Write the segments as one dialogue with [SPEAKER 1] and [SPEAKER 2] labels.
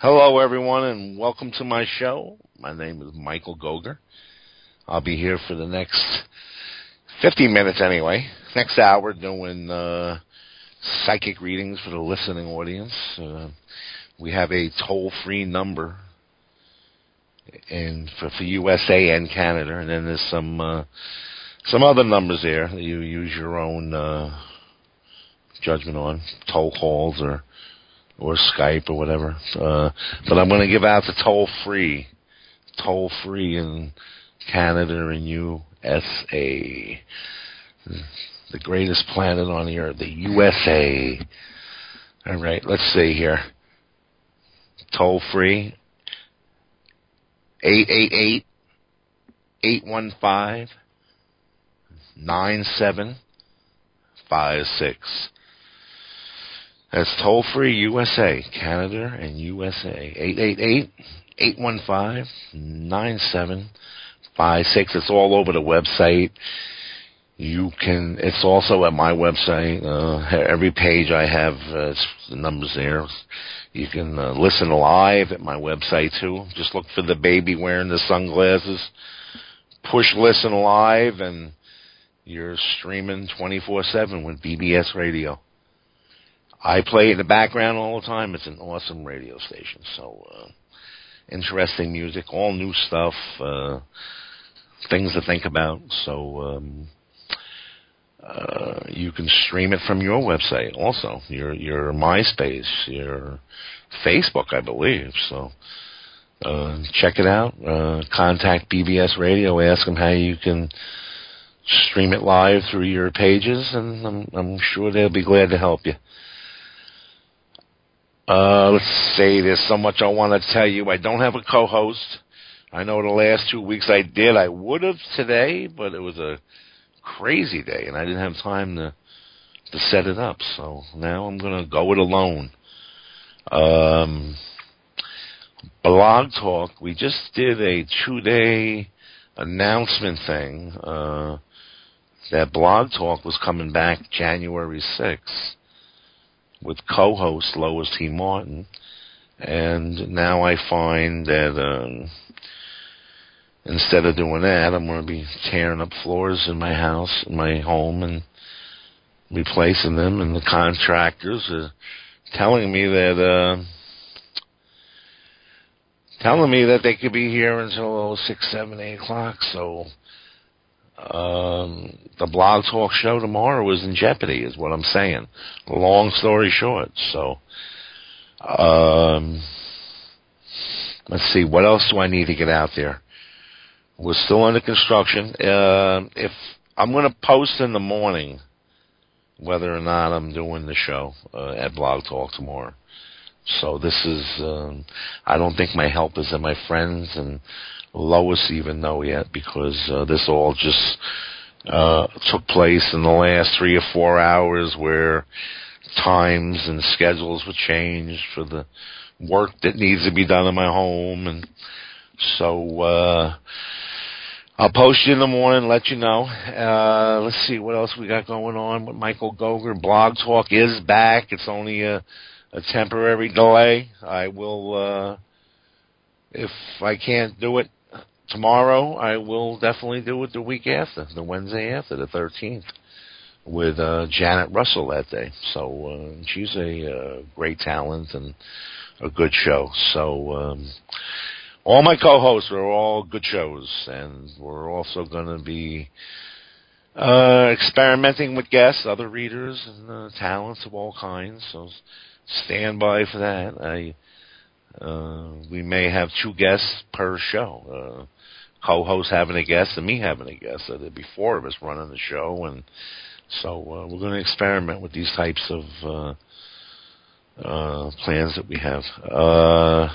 [SPEAKER 1] Hello, everyone, and welcome to my show. My name is Michael Gogger. I'll be here for the next 50 minutes anyway. Next hour doing uh, psychic readings for the listening audience. Uh, we have a toll-free number and for, for USA and Canada, and then there's some uh, some other numbers there that you use your own uh, judgment on, toll calls or or Skype or whatever. Uh, but I'm going to give out the toll free, toll free in Canada and USA. The greatest planet on the earth, the USA. All right, let's see here. Toll free. 888 815 9756. That's toll free USA, Canada and USA. 888 815 9756. It's all over the website. You can, it's also at my website. Uh, every page I have, uh, the numbers there. You can uh, listen live at my website too. Just look for the baby wearing the sunglasses. Push listen live and you're streaming 24-7 with BBS radio. I play in the background all the time. It's an awesome radio station. So, uh, interesting music, all new stuff, uh, things to think about. So, um, uh, you can stream it from your website also, your, your MySpace, your Facebook, I believe. So, uh, check it out. Uh, contact BBS Radio, ask them how you can stream it live through your pages, and I'm, I'm sure they'll be glad to help you. Uh, let's see, there's so much I want to tell you. I don't have a co-host. I know the last two weeks I did. I would have today, but it was a crazy day, and I didn't have time to to set it up. So now I'm going to go it alone. Um, Blog Talk. We just did a two-day announcement thing uh, that Blog Talk was coming back January 6th with co-host Lois T. Martin, and now I find that um, instead of doing that, I'm going to be tearing up floors in my house, in my home, and replacing them. And the contractors are telling me that uh, telling me that they could be here until six, seven, eight o'clock. So um, the blog talk show tomorrow is in jeopardy, is what I'm saying. Long story short. So, um, let's see, what else do I need to get out there? We're still under construction. Uh, if I'm going to post in the morning whether or not I'm doing the show uh, at Blog Talk tomorrow. So this is, um, I don't think my helpers and my friends and Lois even know yet because uh, this all just uh, took place in the last three or four hours where times and schedules were changed for the work that needs to be done in my home and so uh I'll post you in the morning, let you know. Uh let's see what else we got going on with Michael Gogger. Blog Talk is back. It's only a a temporary delay. I will uh if I can't do it tomorrow I will definitely do it the week after, the Wednesday after, the 13th, with uh, Janet Russell that day. So uh, she's a uh, great talent and a good show. So um, all my co-hosts are all good shows, and we're also going to be uh, experimenting with guests, other readers, and uh, talents of all kinds. So stand by for that. I uh, we may have two guests per show. Uh, co-host having a guest and me having a guest. So there'd be four of us running the show, and so uh, we're going to experiment with these types of uh, uh, plans that we have. Uh,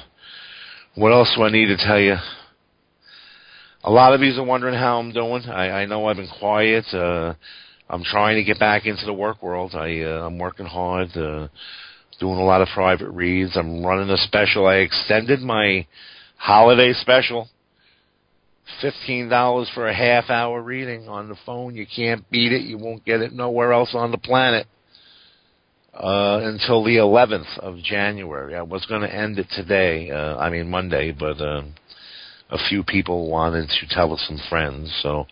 [SPEAKER 1] what else do I need to tell you? A lot of you are wondering how I'm doing. I, I know I've been quiet. Uh, I'm trying to get back into the work world. I, uh, I'm working hard, uh, doing a lot of private reads. I'm running a special. I extended my holiday special fifteen dollars for a half hour reading on the phone. You can't beat it. You won't get it nowhere else on the planet. uh, until the 11th of January. I was going to end it today, uh, I mean Monday, but uh, a few people wanted to tell us some friends, so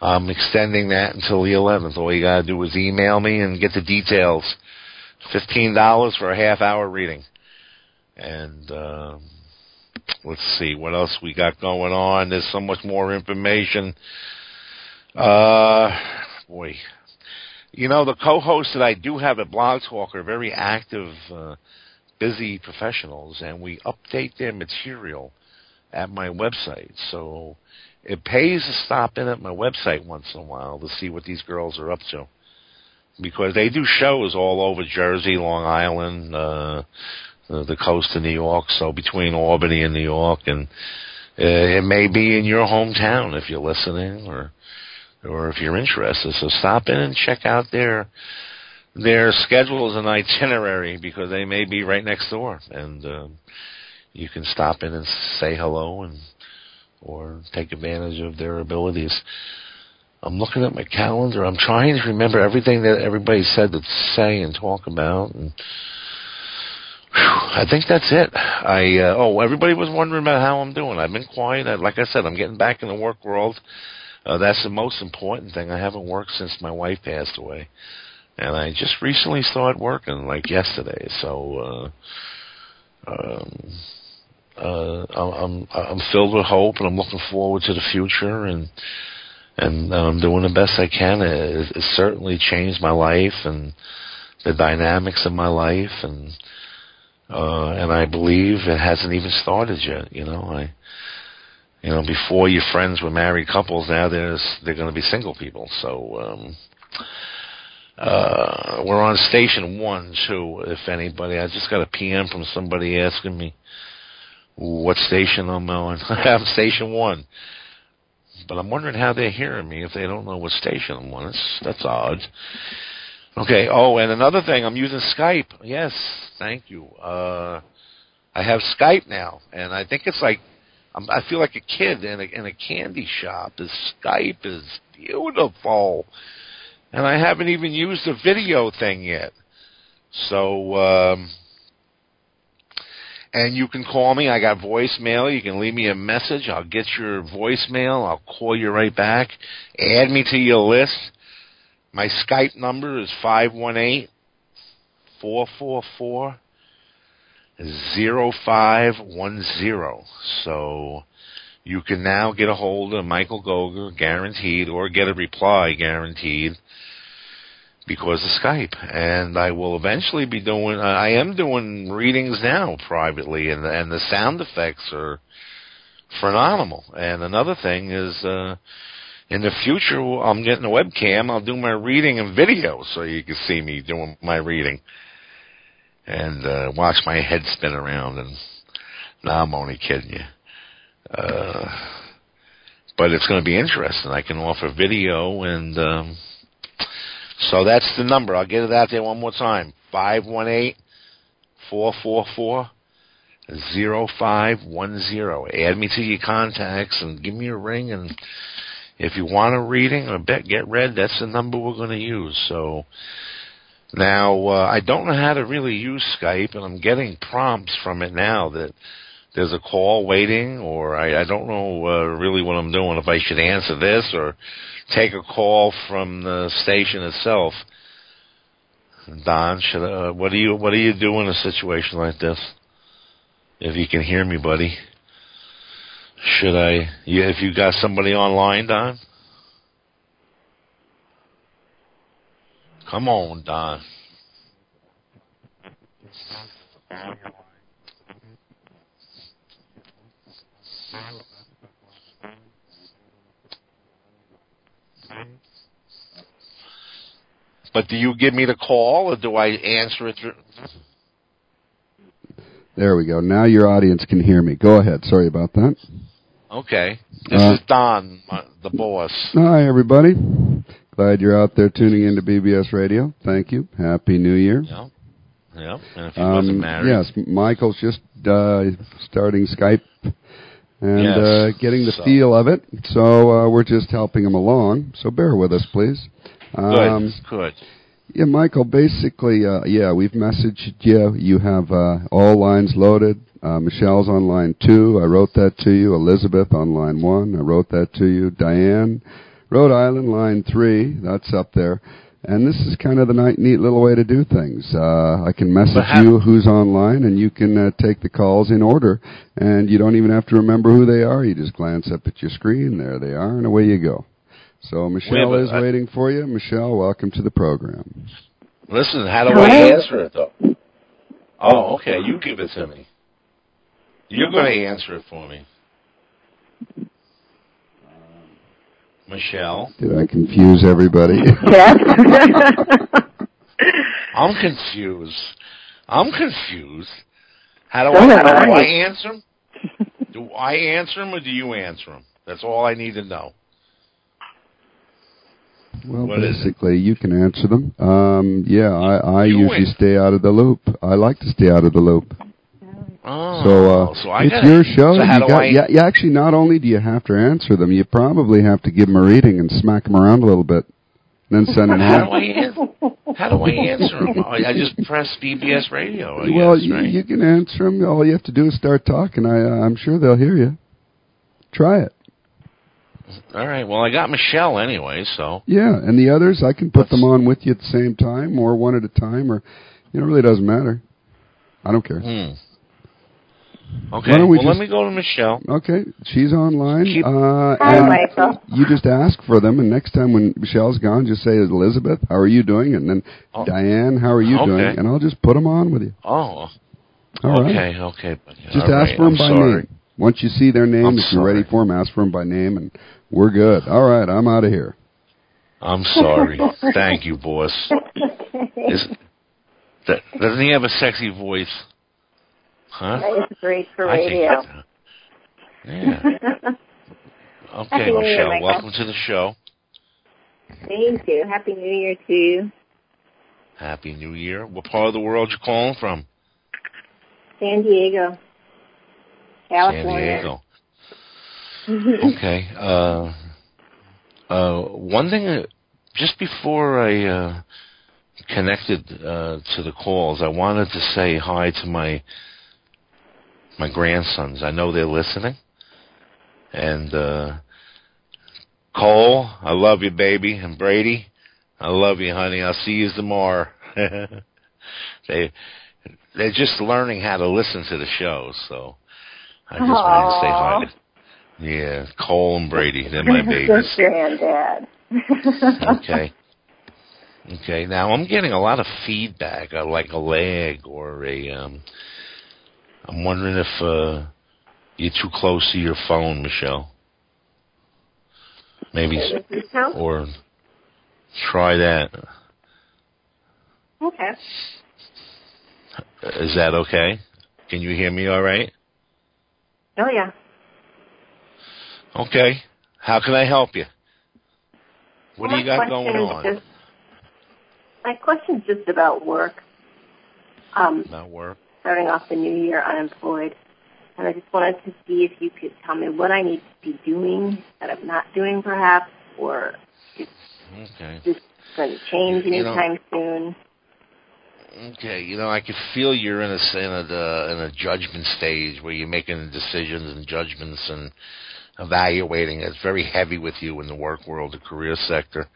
[SPEAKER 1] I'm extending that until the 11th. All you gotta do is email me and get the details. Fifteen dollars for a half hour reading, and uh, let's see what else we got going on. There's so much more information. Uh, boy, you know, the co-hosts that I do have at Blog Talk are very active, uh, busy professionals, and we update their material at my website. So it pays to stop in at my website once in a while to see what these girls are up to. Because they do shows all over Jersey, Long Island, uh, the coast of New York, so between Albany and New York, and uh, it may be in your hometown if you're listening, or or if you're interested. So stop in and check out their their schedules and itinerary because they may be right next door, and uh, you can stop in and say hello and or take advantage of their abilities. I'm looking at my calendar. I'm trying to remember everything that everybody said to say and talk about, and I think that's it. I uh, oh, everybody was wondering about how I'm doing. I've been quiet. I, like I said, I'm getting back in the work world. Uh, that's the most important thing. I haven't worked since my wife passed away, and I just recently started working like yesterday. So, uh, um, uh, I'm I'm filled with hope, and I'm looking forward to the future, and and I'm doing the best I can. It, it certainly changed my life and the dynamics of my life, and uh, and I believe it hasn't even started yet. You know, I you know, before your friends were married couples, now there's they're going to be single people. So um, uh, we're on station one too. If anybody, I just got a PM from somebody asking me what station I'm on. I'm station one, but I'm wondering how they're hearing me if they don't know what station I'm on. That's that's odd. Okay. Oh, and another thing, I'm using Skype. Yes, thank you. Uh, I have Skype now, and I think it's like I'm, I feel like a kid in a, in a candy shop. The Skype is beautiful, and I haven't even used the video thing yet. So, um, and you can call me. I got voicemail. You can leave me a message. I'll get your voicemail. I'll call you right back. Add me to your list. My Skype number is five one eight four four four 0510. So you can now get a hold of Michael Gogger guaranteed or get a reply guaranteed because of Skype. And I will eventually be doing, I am doing readings now privately and, and the sound effects are phenomenal. And another thing is, uh, in the future, I'm getting a webcam. I'll do my reading in video so you can see me doing my reading and uh, watch my head spin around. And now I'm only kidding you. Uh, but it's going to be interesting. I can offer video, and um, so that's the number. I'll get it out there one more time: five one eight four four four zero five one zero. Add me to your contacts and give me a ring. And if you want a reading or bet get read, that's the number we're going to use. So now, uh, I don't know how to really use Skype, and I'm getting prompts from it now that there's a call waiting, or I, I don't know uh, really what I'm doing, if I should answer this or take a call from the station itself. Don, should uh, what do you what do you do in a situation like this? If you can hear me, buddy, should I? You, if you got somebody online, Don? Come on, Don. But do you give me the call, or do I answer it? Through?
[SPEAKER 2] There we go. Now your audience can hear me. Go ahead. Sorry about that.
[SPEAKER 1] Okay. This uh, is Don, the boss.
[SPEAKER 2] Hi, everybody. Glad you're out there tuning into BBS Radio. Thank you. Happy New Year.
[SPEAKER 1] Yeah. Yeah. And if you um, wasn't married.
[SPEAKER 2] Yes, Michael's just uh, starting Skype and yes. uh, getting the so. feel of it. So uh, we're just helping him along. So bear with us, please.
[SPEAKER 1] Um, good. Good.
[SPEAKER 2] Yeah, Michael. Basically, uh, yeah, we've messaged you. You have uh, all lines loaded. Uh, Michelle's on line two. I wrote that to you. Elizabeth on line one. I wrote that to you. Diane, Rhode Island, line three. That's up there. And this is kind of the neat little way to do things. Uh, I can message you who's online, and you can uh, take the calls in order, and you don't even have to remember who they are. You just glance up at your screen. There they are, and away you go. So Michelle
[SPEAKER 1] Wait,
[SPEAKER 2] is
[SPEAKER 1] I-
[SPEAKER 2] waiting for you. Michelle, welcome to the program.
[SPEAKER 1] Listen, how do I answer it though? Oh, okay. You give it to me. You're going to answer it for me. Michelle,
[SPEAKER 2] Did I confuse everybody?
[SPEAKER 3] Yes.
[SPEAKER 1] I'm confused. I'm confused. How do
[SPEAKER 3] So
[SPEAKER 1] I, how do
[SPEAKER 3] I.
[SPEAKER 1] I answer them? Do I answer them or do you answer them? That's all I need to know.
[SPEAKER 2] well,
[SPEAKER 1] What is it?
[SPEAKER 2] basically, you can answer them. Um, yeah, I, I
[SPEAKER 1] You
[SPEAKER 2] usually
[SPEAKER 1] win.
[SPEAKER 2] stay out of the loop. I like to stay out of the loop.
[SPEAKER 1] Oh,
[SPEAKER 2] So, uh,
[SPEAKER 1] so I
[SPEAKER 2] it's
[SPEAKER 1] gotta,
[SPEAKER 2] your show.
[SPEAKER 1] So how
[SPEAKER 2] you
[SPEAKER 1] do
[SPEAKER 2] got,
[SPEAKER 1] I?
[SPEAKER 2] yeah, yeah, actually, not only do you have to answer them, you probably have to give them a reading and smack them around a little bit, and then send them
[SPEAKER 1] How do. I answer? How do I answer them? I, just press BBS radio. I
[SPEAKER 2] well,
[SPEAKER 1] guess,
[SPEAKER 2] you,
[SPEAKER 1] right?
[SPEAKER 2] you can answer them. All you have to do is start talking. I, uh, I'm sure they'll hear you. Try it.
[SPEAKER 1] All right. Well, I got Michelle anyway, so
[SPEAKER 2] Yeah, and the others, I can put
[SPEAKER 1] Let's-
[SPEAKER 2] them on with you at the same time, or one at a time, or you know, it really doesn't matter. I don't care. Why
[SPEAKER 1] Okay.
[SPEAKER 2] don't we
[SPEAKER 1] well, let me go to Michelle.
[SPEAKER 2] Okay, she's online.
[SPEAKER 1] Keep-
[SPEAKER 2] uh,
[SPEAKER 3] Hi,
[SPEAKER 2] and
[SPEAKER 3] Michael.
[SPEAKER 2] You just ask for them, and next time when Michelle's gone, just say, "Elizabeth, how are you doing?" And then
[SPEAKER 1] Oh.
[SPEAKER 2] Diane, how are you
[SPEAKER 1] Okay.
[SPEAKER 2] doing? And I'll just put them on with you.
[SPEAKER 1] Oh.
[SPEAKER 2] All right.
[SPEAKER 1] okay. Okay.
[SPEAKER 2] Just
[SPEAKER 1] All
[SPEAKER 2] ask
[SPEAKER 1] right,
[SPEAKER 2] for them
[SPEAKER 1] I'm
[SPEAKER 2] by
[SPEAKER 1] sorry.
[SPEAKER 2] name. Once you see their name,
[SPEAKER 1] I'm
[SPEAKER 2] if you're ready
[SPEAKER 1] sorry.
[SPEAKER 2] for them, ask for them by name, and we're good. All right, I'm out of here.
[SPEAKER 1] I'm sorry. Thank you, boss. Is, that, doesn't he have a sexy voice? Huh?
[SPEAKER 3] That is great for
[SPEAKER 1] I think-
[SPEAKER 3] radio.
[SPEAKER 1] yeah. Okay,
[SPEAKER 3] Happy New Year,
[SPEAKER 1] Michelle. Welcome to the show.
[SPEAKER 3] Thank you. Happy New Year to you.
[SPEAKER 1] Happy New Year. What part of the world you calling from?
[SPEAKER 3] San Diego, California.
[SPEAKER 1] San Diego. Okay. Uh, uh, one thing, uh, just before I uh, connected uh, to the calls, I wanted to say hi to my my grandsons. I know they're listening, and uh, Cole, I love you, baby, and Brady, I love you, honey. I'll see you tomorrow. they they're just learning how to listen to the show, so I just wanted to say hi. To- Yeah, Cole and Brady, they're my babies.
[SPEAKER 3] Granddad.
[SPEAKER 1] okay. Okay. Now I'm getting a lot of feedback, uh, like a lag or a. Um, I'm wondering if uh, you're too close to your phone, Michelle. Maybe, s-
[SPEAKER 3] Does this count?
[SPEAKER 1] or try that.
[SPEAKER 3] Okay.
[SPEAKER 1] Is that okay? Can you hear me all right?
[SPEAKER 3] Oh yeah.
[SPEAKER 1] Okay. How can I help you? What
[SPEAKER 3] Well,
[SPEAKER 1] do you got going on?
[SPEAKER 3] Just, my question's just about work. Um,
[SPEAKER 1] Not work.
[SPEAKER 3] Starting off the new year unemployed. And I just wanted to see if you could tell me what I need to be doing that I'm not doing perhaps, or
[SPEAKER 1] Okay.
[SPEAKER 3] just going to change
[SPEAKER 1] You know-
[SPEAKER 3] anytime soon.
[SPEAKER 1] Okay, you know, I could feel you're in a s- in a uh, in a judgment stage where you're making decisions and judgments and evaluating. It's very heavy with you in the work world, the career sector.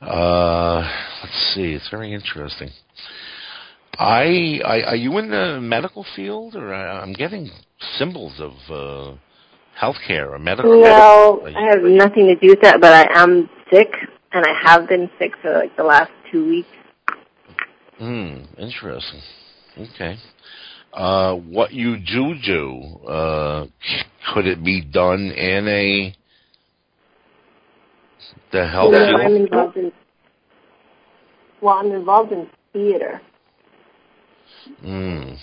[SPEAKER 1] Uh, let's see, it's very interesting. I, I are you in the medical field, or I, I'm getting symbols of uh, healthcare or medical?
[SPEAKER 3] No, I have nothing to do with that, but I am sick, and I have been sick for like the last two weeks.
[SPEAKER 1] Hmm, interesting. Okay. Uh, what you do do, uh, could it be done in a the health
[SPEAKER 3] You know, I'm involved in. Well, I'm involved in theater,
[SPEAKER 1] Hmm.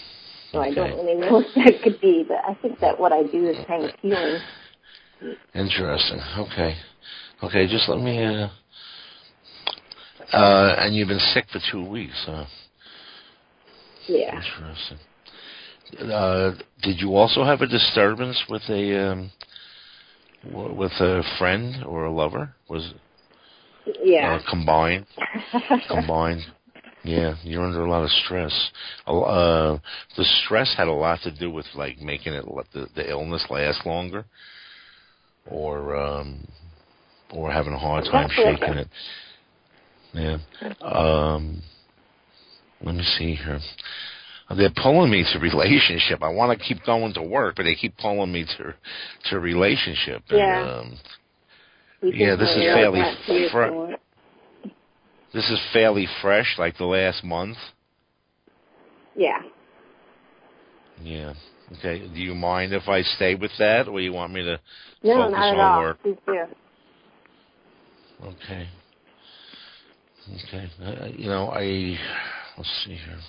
[SPEAKER 3] so I don't really know what that could be. But I think that what I do is kind of healing.
[SPEAKER 1] Interesting. Okay. Okay, just let me. Uh, uh, and you've been sick for two weeks, huh?
[SPEAKER 3] Yeah.
[SPEAKER 1] Interesting. Uh, did you also have a disturbance with a um, with a friend or a lover? Was it,
[SPEAKER 3] Yeah.
[SPEAKER 1] uh, combined. combined. Yeah, you're under a lot of stress. Uh, the stress had a lot to do with like making it let the, the illness last longer, or um, or having a hard time shaking it. Yeah. Um, let me see here. They're pulling me to relationship. I want to keep going to work, but they keep pulling me to to relationship.
[SPEAKER 3] Yeah.
[SPEAKER 1] Um, Yeah, this is fairly
[SPEAKER 3] that, too, if
[SPEAKER 1] fr-
[SPEAKER 3] you want.
[SPEAKER 1] This is fairly fresh, like the last month.
[SPEAKER 3] Yeah.
[SPEAKER 1] Yeah. Okay. Do you mind if I stay with that, or you want me to
[SPEAKER 3] No,
[SPEAKER 1] focus
[SPEAKER 3] not at
[SPEAKER 1] on
[SPEAKER 3] all.
[SPEAKER 1] work?
[SPEAKER 3] Please do.
[SPEAKER 1] Okay. Okay. Uh, you know, I let's see here.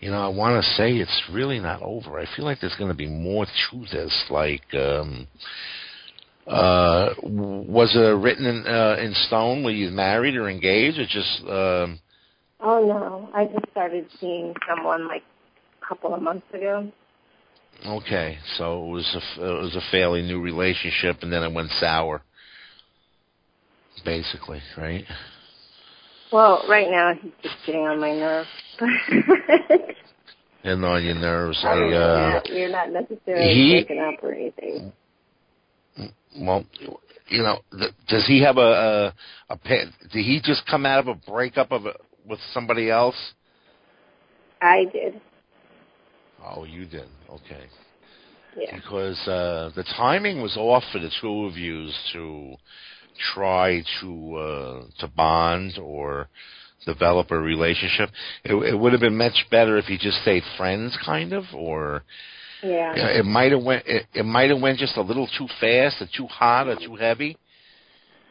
[SPEAKER 1] You know, I want to say it's really not over. I feel like there's going to be more to this. Like, um, uh, was it written in, uh, in stone? Were you married or engaged, or just? Um,
[SPEAKER 3] Oh no, I just started seeing someone like a couple of months ago.
[SPEAKER 1] okay, so it was a it was a fairly new relationship, and then it went sour. Basically, right?
[SPEAKER 3] Well, right now he's just getting on my nerves.
[SPEAKER 1] And on your nerves. I, uh,
[SPEAKER 3] You're not necessarily
[SPEAKER 1] he-
[SPEAKER 3] up or anything.
[SPEAKER 1] Well, you know, th- does he have a a, a did he just come out of a breakup of a, with somebody else?
[SPEAKER 3] I did.
[SPEAKER 1] Oh, you did. Okay.
[SPEAKER 3] Yeah.
[SPEAKER 1] Because uh the timing was off for the two of you to try to uh to bond or develop a relationship. It, it would have been much better if you just stayed friends, kind of, or
[SPEAKER 3] Yeah.
[SPEAKER 1] you know, it might have went it, it might have went just a little too fast, or too hot, or too heavy,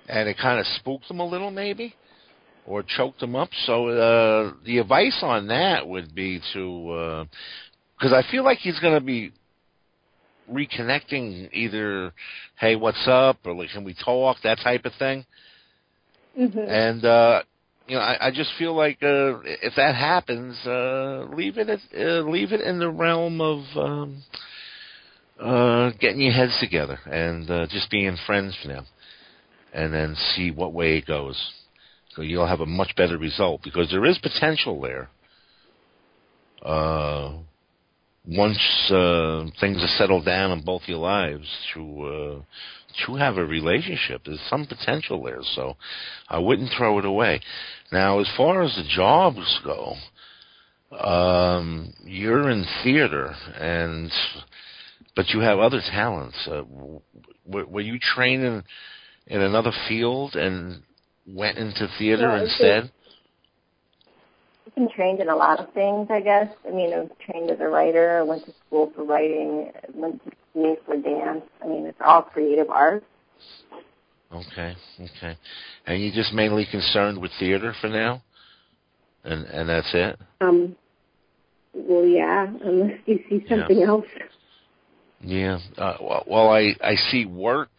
[SPEAKER 1] and it kind of spooked them a little, maybe, or choked them up. So uh the advice on that would be to, because I feel like he's going to be reconnecting, either, hey, what's up, or like, can we talk, that type of thing.
[SPEAKER 3] hmm
[SPEAKER 1] And uh you know, I, I just feel like uh if that happens, uh leave it at, uh, leave it in the realm of um uh getting your heads together and uh just being friends for now. And then see what way it goes. So you'll have a much better result because there is potential there. Uh once uh things are settled down in both your lives to uh to have a relationship. There's some potential there, so I wouldn't throw it away. Now, as far as the jobs go, um, you're in theater, and but you have other talents. Uh, were, were you trained in, in another field and went into theater
[SPEAKER 3] it's
[SPEAKER 1] instead?
[SPEAKER 3] I've been trained in a lot of things, I guess. I mean, I was trained as a writer. I went to school for writing. I went to school for dance. I mean, it's all creative art.
[SPEAKER 1] Okay, okay. And you just mainly concerned with theater for now, and and that's it.
[SPEAKER 3] Um, well, yeah, unless you see something else.
[SPEAKER 1] Yeah. Uh, well, well, I I see work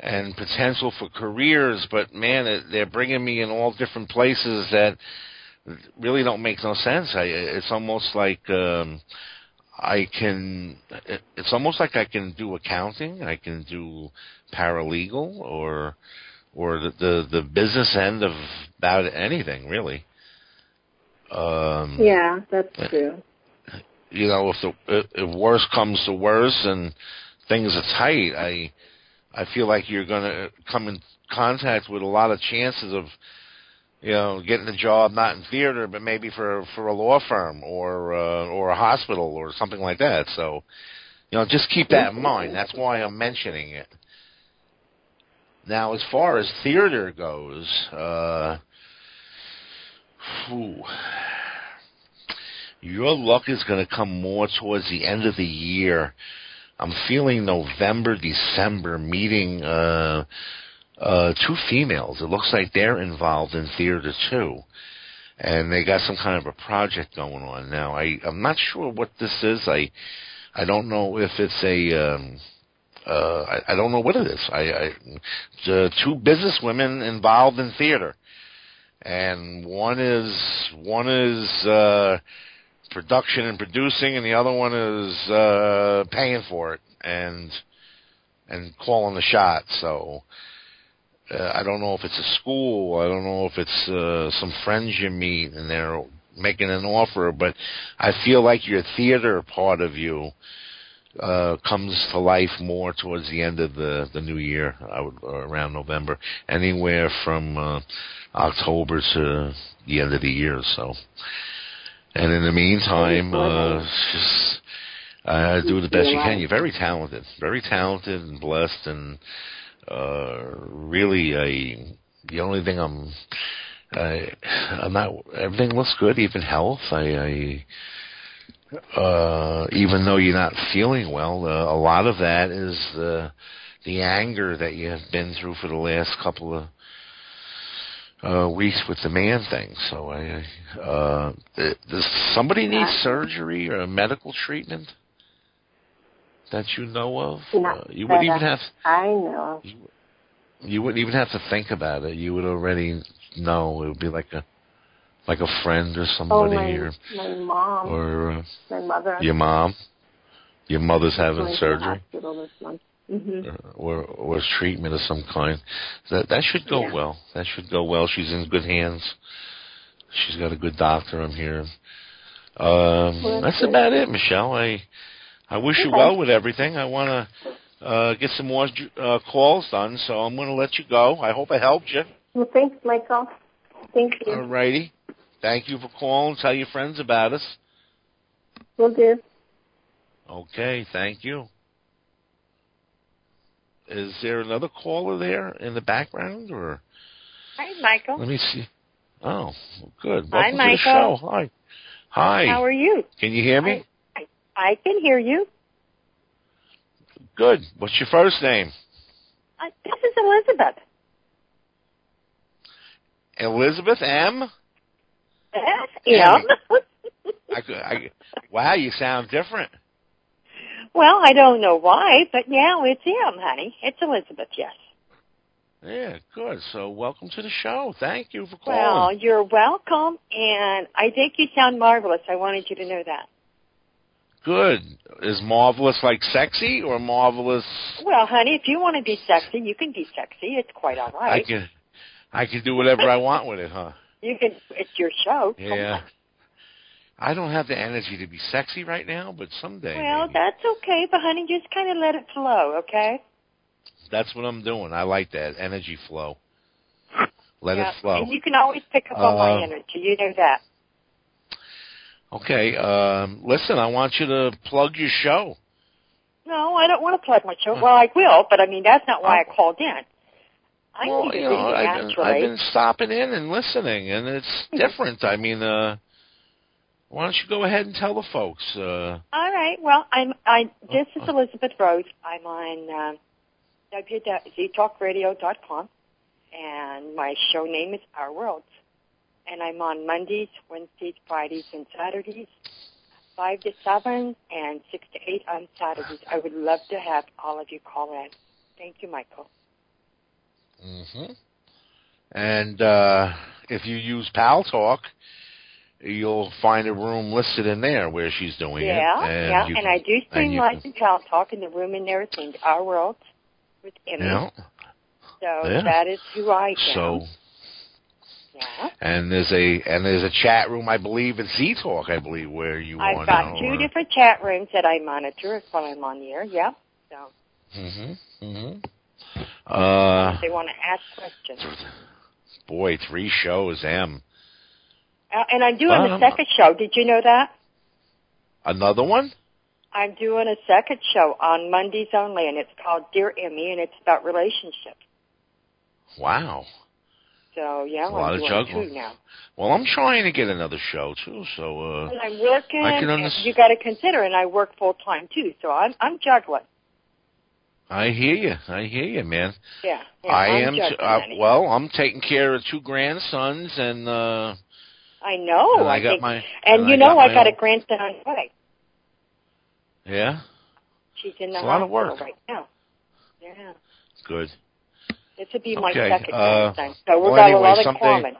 [SPEAKER 1] and potential for careers, but man, they're bringing me in all different places that really don't make no sense. I it's almost like um I can it, it's almost like I can do accounting, I can do paralegal or or the the, the business end of about anything, really. Um
[SPEAKER 3] Yeah, that's true.
[SPEAKER 1] you know, if the if worse comes to worse and things are tight, I I feel like you're going to come in contact with a lot of chances of you know getting a job not in theater but maybe for for a law firm or uh, or a hospital or something like that. So, you know, just keep that in mind. That's why I'm mentioning it. Now, as far as theater goes, uh, whew, your luck is going to come more towards the end of the year. I'm feeling November, December meeting uh, uh, two females. It looks like they're involved in theater too, and they got some kind of a project going on now. I I'm not sure what this is. I I don't know if it's a um, uh, I, I don't know what it is. I, I two business women involved in theater, and one is one is. Uh, production and producing, and the other one is uh, paying for it and and calling the shot. So uh, I don't know if it's a school, I don't know if it's uh, some friends you meet and they're making an offer, but I feel like your theater part of you uh comes to life more towards the end of the the new year I would around November anywhere from uh October to the end of the year so. And in the meantime uh just uh do the best you can. you're very talented very talented and blessed and uh really a the only thing I'm I I'm not everything looks good even health I I uh, even though you're not feeling well, uh, a lot of that is the the anger that you have been through for the last couple of uh, weeks with the man thing. So I, uh, does somebody need surgery or medical treatment that you know of? Uh, you wouldn't even have.
[SPEAKER 3] I know.
[SPEAKER 1] You, you wouldn't even have to think about it. You would already know. It would be like a like a friend or
[SPEAKER 3] Oh,
[SPEAKER 1] somebody
[SPEAKER 3] my,
[SPEAKER 1] or
[SPEAKER 3] my mom,
[SPEAKER 1] or uh,
[SPEAKER 3] my mother.
[SPEAKER 1] your mom. Your mother's having surgery
[SPEAKER 3] hospital this month. hmm
[SPEAKER 1] or or treatment of some kind. That that should go
[SPEAKER 3] Yeah.
[SPEAKER 1] well. That should go well. She's in good hands. She's got a good doctor. I'm here. Um,
[SPEAKER 3] Well, that's
[SPEAKER 1] that's about it, Michelle. I I wish you well with everything. I want to uh, get some more uh, calls done, so I'm going to let you go. I hope I helped you.
[SPEAKER 3] Well, thanks, Michael. Thank you.
[SPEAKER 1] All righty. Thank you for calling. Tell your friends about us.
[SPEAKER 3] Will do.
[SPEAKER 1] Okay, thank you. Is there another caller there in the background, or
[SPEAKER 4] Hi, Michael.
[SPEAKER 1] let me see? Oh, good.
[SPEAKER 4] Hi,
[SPEAKER 1] Welcome to the
[SPEAKER 4] Michael.
[SPEAKER 1] show. Hi. Hi.
[SPEAKER 4] How are you?
[SPEAKER 1] Can you hear me?
[SPEAKER 4] I, can hear you.
[SPEAKER 1] Good. What's your first name?
[SPEAKER 4] Uh, this is Elizabeth.
[SPEAKER 1] Elizabeth M.
[SPEAKER 4] Yes,
[SPEAKER 1] Yeah,
[SPEAKER 4] M.
[SPEAKER 1] I, could- I, wow, you sound different.
[SPEAKER 4] well, I don't know why, but now it's M, honey. It's Elizabeth, yes.
[SPEAKER 1] Yeah, good. So welcome to the show. Thank you for calling.
[SPEAKER 4] Well, you're welcome, and I think you sound marvelous. I wanted you to know that.
[SPEAKER 1] Good. Is marvelous like sexy or marvelous?
[SPEAKER 4] Well, honey, if you want to be sexy, you can be sexy. It's quite all right.
[SPEAKER 1] I can, I can do whatever I want with it, huh?
[SPEAKER 4] You can. It's your show.
[SPEAKER 1] Yeah. I don't have the energy to be sexy right now, but someday.
[SPEAKER 4] Well,
[SPEAKER 1] maybe.
[SPEAKER 4] that's okay, but honey, just kind of let it flow, okay?
[SPEAKER 1] that's what I'm doing. I like that energy flow. Let
[SPEAKER 4] yeah.
[SPEAKER 1] it flow.
[SPEAKER 4] And you can always pick up on my
[SPEAKER 1] Uh,
[SPEAKER 4] energy. You know that.
[SPEAKER 1] Okay. Um, listen, I want you to plug your show.
[SPEAKER 4] No, I don't want to plug my show. Well, I will, but I mean that's not why I called in. I
[SPEAKER 1] well, you know, I've been. I've been stopping in and listening, and it's different. I mean, uh, why don't you go ahead and tell the folks? Uh,
[SPEAKER 4] All right. Well, I'm. I. This is
[SPEAKER 1] Uh,
[SPEAKER 4] Elizabeth Rose. I'm on uh, www.ztalkradio.com, and my show name is Our Worlds. And I'm on Mondays, Wednesdays, Fridays, and Saturdays, five to seven, and six to eight on Saturdays. I would love to have all of you call in. Thank you, Michael.
[SPEAKER 1] Mm-hmm. And uh, if you use Paltalk, you'll find a room listed in there where she's doing it.
[SPEAKER 4] Yeah,
[SPEAKER 1] and
[SPEAKER 4] yeah, and
[SPEAKER 1] can-
[SPEAKER 4] I do stream live and Paltalk, in the room in there is named Our World with Emmy.
[SPEAKER 1] Yeah.
[SPEAKER 4] So
[SPEAKER 1] Yeah.
[SPEAKER 4] that is who I am.
[SPEAKER 1] So
[SPEAKER 4] yeah.
[SPEAKER 1] and there's a and there's a chat room I believe at Z Talk I believe where you
[SPEAKER 4] I've got two
[SPEAKER 1] or-
[SPEAKER 4] different chat rooms that I monitor while I'm on the air. Yep. So
[SPEAKER 1] Mhm. Mhm. Uh,
[SPEAKER 4] they want to ask questions.
[SPEAKER 1] boy, three shows, M.
[SPEAKER 4] Uh, and I'm doing a second show. Did you know that?
[SPEAKER 1] Another one?
[SPEAKER 4] I'm doing a second show on Mondays only, and it's called Dear Emmy, and it's about relationships.
[SPEAKER 1] Wow.
[SPEAKER 4] So yeah,
[SPEAKER 1] a lot
[SPEAKER 4] I'm
[SPEAKER 1] of juggling.
[SPEAKER 4] now.
[SPEAKER 1] Well, I'm trying to get another show too. So, uh,
[SPEAKER 4] And I'm working.
[SPEAKER 1] I can
[SPEAKER 4] and you got to consider, and I work full time too. So I'm I'm juggling.
[SPEAKER 1] I hear you. I hear you, man.
[SPEAKER 4] Yeah. yeah
[SPEAKER 1] I
[SPEAKER 4] I'm
[SPEAKER 1] am. T- uh, well, I'm taking care of two grandsons, and uh,
[SPEAKER 4] I know.
[SPEAKER 1] and I got
[SPEAKER 4] think,
[SPEAKER 1] my.
[SPEAKER 4] and,
[SPEAKER 1] and
[SPEAKER 4] you
[SPEAKER 1] I
[SPEAKER 4] know,
[SPEAKER 1] got
[SPEAKER 4] I got a grandson on the way.
[SPEAKER 1] Yeah.
[SPEAKER 4] She's in the
[SPEAKER 1] It's a lot of
[SPEAKER 4] hospital
[SPEAKER 1] work.
[SPEAKER 4] right now. Yeah.
[SPEAKER 1] Good.
[SPEAKER 4] This would be my
[SPEAKER 1] Okay,
[SPEAKER 4] second
[SPEAKER 1] uh,
[SPEAKER 4] grandson. So we've
[SPEAKER 1] well,
[SPEAKER 4] got
[SPEAKER 1] anyway,
[SPEAKER 4] a lot in common.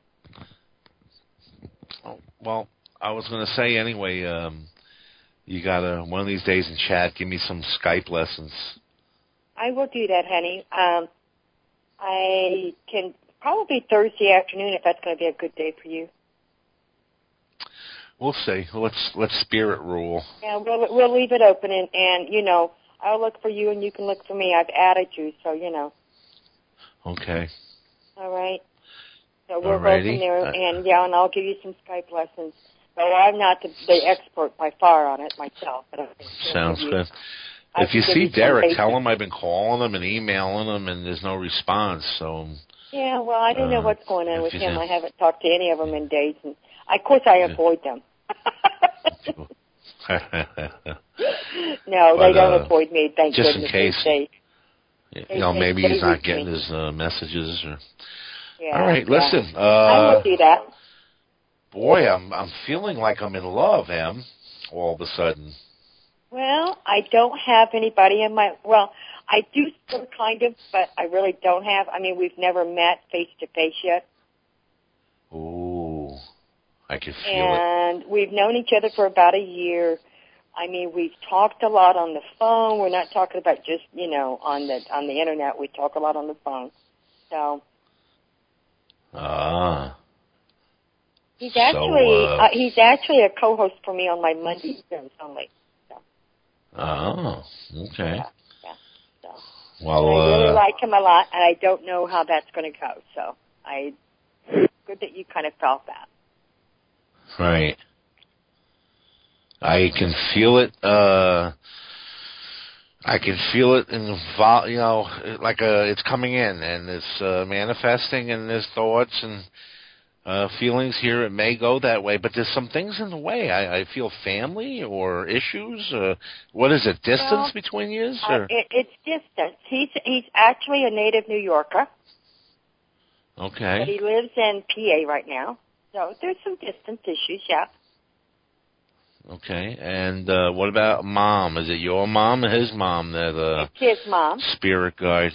[SPEAKER 1] Oh, well, I was going to say anyway. Um, you gotta one of these days in chat. Give me some Skype lessons.
[SPEAKER 4] I will do that, honey. Um, I can probably Thursday afternoon if that's going to be a good day for you.
[SPEAKER 1] We'll see. Let's let's spirit rule.
[SPEAKER 4] Yeah, we'll we'll leave it open and and you know I'll look for you and you can look for me. I've added you, so you know.
[SPEAKER 1] Okay.
[SPEAKER 4] All right. So we'll
[SPEAKER 1] Alrighty.
[SPEAKER 4] go from there,
[SPEAKER 1] Uh,
[SPEAKER 4] and yeah, and I'll give you some Skype lessons. So I'm not the, the expert by far on it myself, but I can still
[SPEAKER 1] Sounds good.
[SPEAKER 4] I
[SPEAKER 1] If you see Derek, tell him I've been calling him and emailing him, and there's no response. So
[SPEAKER 4] Yeah, well, I don't know
[SPEAKER 1] Uh,
[SPEAKER 4] what's going on with him. I haven't talked to any of them in days, and I, of course I avoid them. no,
[SPEAKER 1] But,
[SPEAKER 4] they don't
[SPEAKER 1] uh,
[SPEAKER 4] avoid me. Thank
[SPEAKER 1] just in case.
[SPEAKER 4] They,
[SPEAKER 1] you know, maybe he's not getting
[SPEAKER 4] me.
[SPEAKER 1] his uh, messages. Or
[SPEAKER 4] yeah,
[SPEAKER 1] all right,
[SPEAKER 4] yeah.
[SPEAKER 1] listen.
[SPEAKER 4] I will
[SPEAKER 1] Uh,
[SPEAKER 4] do that.
[SPEAKER 1] boy, I'm I'm feeling like I'm in love, Em. All of a sudden.
[SPEAKER 4] Well, I don't have anybody in my. Well, I do still kind of, but I really don't have. I mean, we've never met face to face yet,
[SPEAKER 1] Ooh, I can feel it.
[SPEAKER 4] and we've known each other for about a year. I mean, we've talked a lot on the phone. We're not talking about just you know on the on the internet. We talk a lot on the phone. So
[SPEAKER 1] Ah,
[SPEAKER 4] he's
[SPEAKER 1] So,
[SPEAKER 4] actually
[SPEAKER 1] uh,
[SPEAKER 4] uh, he's actually a co-host for me on my Monday shows only.
[SPEAKER 1] oh, okay.
[SPEAKER 4] Yeah, yeah. So
[SPEAKER 1] Well,
[SPEAKER 4] and I really
[SPEAKER 1] uh,
[SPEAKER 4] like him a lot, and I don't know how that's going to go. So I good that you kind of felt that.
[SPEAKER 1] right. I can feel it. uh I can feel it in the vol- you know, like uh it's coming in and it's uh, manifesting and there's thoughts and uh feelings here. It may go that way, but there's some things in the way. I, I feel family or issues. Uh, what is it? Distance
[SPEAKER 4] Well,
[SPEAKER 1] between you?
[SPEAKER 4] Uh, it, it's distance. He's he's actually a native New Yorker, but
[SPEAKER 1] okay.
[SPEAKER 4] he lives in PA right now. So there's some distance issues, yeah.
[SPEAKER 1] Okay. And uh what about mom? Is it your mom or his mom that uh
[SPEAKER 4] It's his mom.
[SPEAKER 1] spirit guide?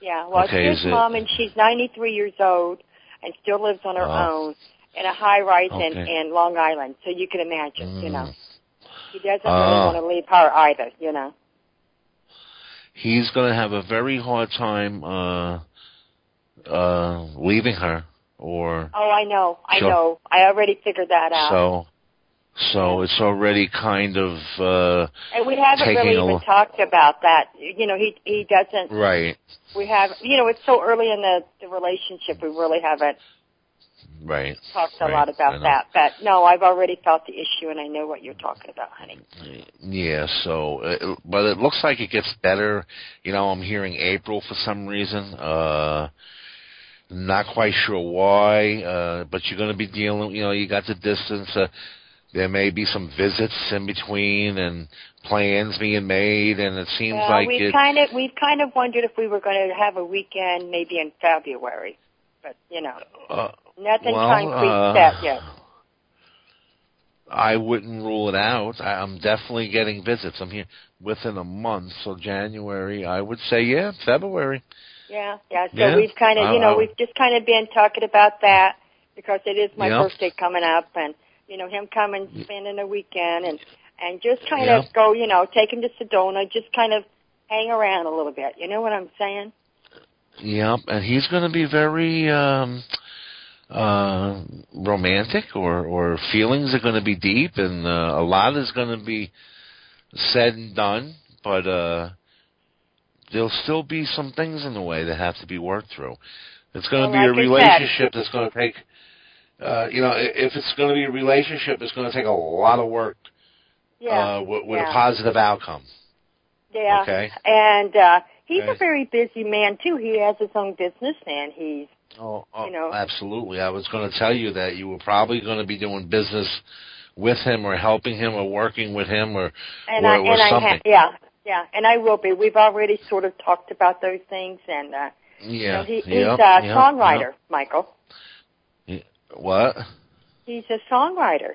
[SPEAKER 4] Yeah, well,
[SPEAKER 1] Okay,
[SPEAKER 4] it's
[SPEAKER 1] is
[SPEAKER 4] his
[SPEAKER 1] it-
[SPEAKER 4] mom, and she's 93 years old and still lives on her
[SPEAKER 1] Oh.
[SPEAKER 4] own in a high rise in,
[SPEAKER 1] Okay.
[SPEAKER 4] in Long Island. So you can imagine, you know.
[SPEAKER 1] Mm.
[SPEAKER 4] He doesn't
[SPEAKER 1] Ah.
[SPEAKER 4] really want to leave her either, you know.
[SPEAKER 1] He's going to have a very hard time uh uh leaving her or
[SPEAKER 4] Oh, I know, I know. I already figured that out.
[SPEAKER 1] so so it's already kind of uh
[SPEAKER 4] and we haven't really even
[SPEAKER 1] look-
[SPEAKER 4] talked about that. You know, he he doesn't.
[SPEAKER 1] right
[SPEAKER 4] We have, you know, it's so early in the the relationship. We really haven't
[SPEAKER 1] right
[SPEAKER 4] talked a
[SPEAKER 1] Right,
[SPEAKER 4] lot about that. But no, I've already felt the issue, and I know what you're talking about, honey.
[SPEAKER 1] yeah so uh, but it looks like it gets better you know i'm hearing april for some reason uh not quite sure why uh but you're going to be dealing you know you got the distance uh, there may be some visits in between and plans being made and it seems like
[SPEAKER 4] we've kind of we've kind of wondered if we were going to have a weekend maybe in February, but you know,
[SPEAKER 1] uh,
[SPEAKER 4] nothing
[SPEAKER 1] well,
[SPEAKER 4] concrete
[SPEAKER 1] uh,
[SPEAKER 4] set yet.
[SPEAKER 1] I wouldn't rule it out. I, I'm definitely getting visits. I'm here within a month, so January. I would say, yeah, February.
[SPEAKER 4] Yeah, yeah. So
[SPEAKER 1] Yeah,
[SPEAKER 4] we've kind of, you
[SPEAKER 1] I-
[SPEAKER 4] know,
[SPEAKER 1] I-
[SPEAKER 4] we've just kind of been talking about that because it is my birthday coming up, and you know, him coming, spending a weekend, and and just kind
[SPEAKER 1] Yep.
[SPEAKER 4] of go, you know, take him to Sedona, just kind of hang around a little bit. You know what I'm saying?
[SPEAKER 1] Yep, and he's going to be very um uh romantic, or or feelings are going to be deep, and uh, a lot is going to be said and done. But uh there'll still be some things in the way that have to be worked through. It's going to
[SPEAKER 4] Well,
[SPEAKER 1] be a
[SPEAKER 4] like said-
[SPEAKER 1] relationship that's going to take. Uh, you know, i- if it's going to be a relationship, it's going to take a lot of work
[SPEAKER 4] Yeah.
[SPEAKER 1] uh, with, with
[SPEAKER 4] yeah.
[SPEAKER 1] a positive outcome.
[SPEAKER 4] Yeah.
[SPEAKER 1] Okay.
[SPEAKER 4] And uh he's a very busy man too. He has his own business and he's
[SPEAKER 1] Oh, oh
[SPEAKER 4] You know.
[SPEAKER 1] absolutely. I was going to tell you that you were probably going to be doing business with him, or helping him, or working with him, or
[SPEAKER 4] and
[SPEAKER 1] or,
[SPEAKER 4] I
[SPEAKER 1] or
[SPEAKER 4] and I
[SPEAKER 1] something.
[SPEAKER 4] ha- yeah. Yeah, and I will be. We've already sort of talked about those things and uh
[SPEAKER 1] yeah.
[SPEAKER 4] you know, he,
[SPEAKER 1] yep,
[SPEAKER 4] he's a
[SPEAKER 1] yep,
[SPEAKER 4] songwriter, Michael.
[SPEAKER 1] What?
[SPEAKER 4] He's a songwriter.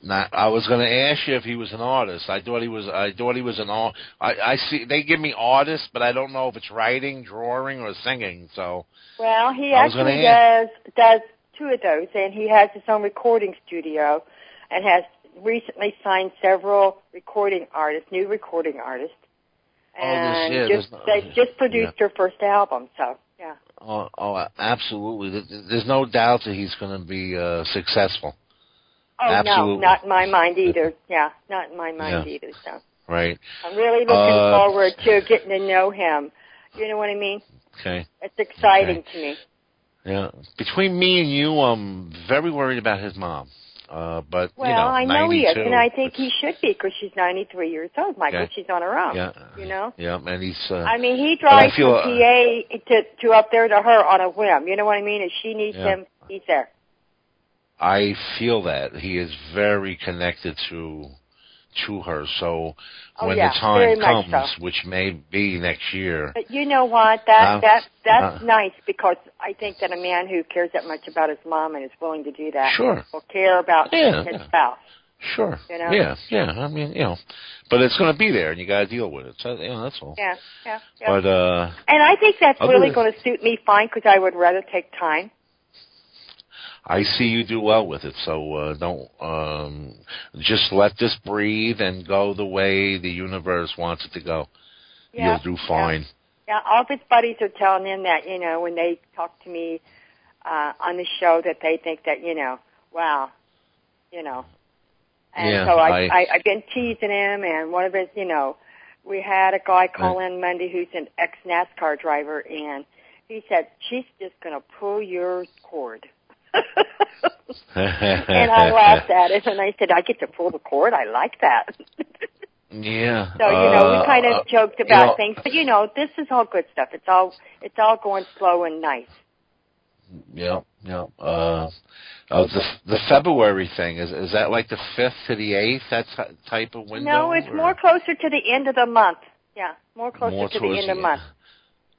[SPEAKER 1] Not, I was going to ask you if he was an artist. I thought he was. I thought he was an art. I, I see. They give me artist, but I don't know if it's writing, drawing, or singing. So
[SPEAKER 4] Well, he
[SPEAKER 1] I
[SPEAKER 4] actually
[SPEAKER 1] ask.
[SPEAKER 4] does does two of those, and he has his own recording studio, and has recently signed several recording artists, new recording artists, oh, and
[SPEAKER 1] yeah,
[SPEAKER 4] just
[SPEAKER 1] no-
[SPEAKER 4] they just produced her first album. So yeah.
[SPEAKER 1] Oh, oh, absolutely. There- There's no doubt that he's going to be uh, successful.
[SPEAKER 4] Oh
[SPEAKER 1] Absolutely.
[SPEAKER 4] no, not in my mind either. Yeah, not in my mind
[SPEAKER 1] Yeah.
[SPEAKER 4] either. So
[SPEAKER 1] Right.
[SPEAKER 4] I'm really looking
[SPEAKER 1] Uh,
[SPEAKER 4] forward to getting to know him. You know what I mean?
[SPEAKER 1] Okay.
[SPEAKER 4] It's exciting to me.
[SPEAKER 1] Yeah. Between me and you, I'm very worried about his mom. Uh, but
[SPEAKER 4] Well,
[SPEAKER 1] you know,
[SPEAKER 4] I know he is, and I think he should be because she's 93 years old, Michael.
[SPEAKER 1] Okay.
[SPEAKER 4] She's on her own.
[SPEAKER 1] Yeah.
[SPEAKER 4] You know.
[SPEAKER 1] Yeah, and he's. Uh,
[SPEAKER 4] I mean, he drives
[SPEAKER 1] feel,
[SPEAKER 4] from
[SPEAKER 1] uh,
[SPEAKER 4] PA to to up there to her on a whim. You know what I mean? If she needs
[SPEAKER 1] Yeah.
[SPEAKER 4] him, he's there.
[SPEAKER 1] I feel that he is very connected to to her. So
[SPEAKER 4] Oh,
[SPEAKER 1] when
[SPEAKER 4] yeah,
[SPEAKER 1] the time comes,
[SPEAKER 4] so.
[SPEAKER 1] which may be next year,
[SPEAKER 4] But you know what? That
[SPEAKER 1] No,
[SPEAKER 4] that that's
[SPEAKER 1] no.
[SPEAKER 4] nice because I think that a man who cares that much about his mom and is willing to do that
[SPEAKER 1] sure,
[SPEAKER 4] will care about
[SPEAKER 1] Yeah,
[SPEAKER 4] his
[SPEAKER 1] yeah.
[SPEAKER 4] spouse.
[SPEAKER 1] sure,
[SPEAKER 4] You know?
[SPEAKER 1] yeah, yeah. I mean, you know, but it's going to be there, and you got to deal with it. So you know, that's all.
[SPEAKER 4] Yeah, yeah, yeah.
[SPEAKER 1] But uh,
[SPEAKER 4] and I think that's really going to suit me fine because I would rather take time.
[SPEAKER 1] I see you do well with it. So uh, don't um, just let this breathe and go the way the universe wants it to go.
[SPEAKER 4] Yeah,
[SPEAKER 1] You'll do fine.
[SPEAKER 4] Yeah, all of his buddies are telling him that, you know, when they talk to me uh on the show that they think that, you know, wow, you know. And
[SPEAKER 1] Yeah,
[SPEAKER 4] so I,
[SPEAKER 1] I-
[SPEAKER 4] I I've been teasing him and one of his, you know, we had a guy call in Monday who's an ex NASCAR driver and he said, She's just gonna pull your cord and I laughed at it and I said, I get to pull the cord, I like that.
[SPEAKER 1] Yeah.
[SPEAKER 4] So you know,
[SPEAKER 1] uh,
[SPEAKER 4] we kind
[SPEAKER 1] uh,
[SPEAKER 4] of joked
[SPEAKER 1] you
[SPEAKER 4] about
[SPEAKER 1] know,
[SPEAKER 4] things, but you know, this is all good stuff. It's all it's all going slow and nice.
[SPEAKER 1] Yeah, yeah. Uh, uh, the the February thing is is that like the fifth to the eighth? That ty- type of window.
[SPEAKER 4] no, it's
[SPEAKER 1] or-
[SPEAKER 4] more closer to the end of the month. Yeah, more closer
[SPEAKER 1] More
[SPEAKER 4] to the end of
[SPEAKER 1] the-
[SPEAKER 4] month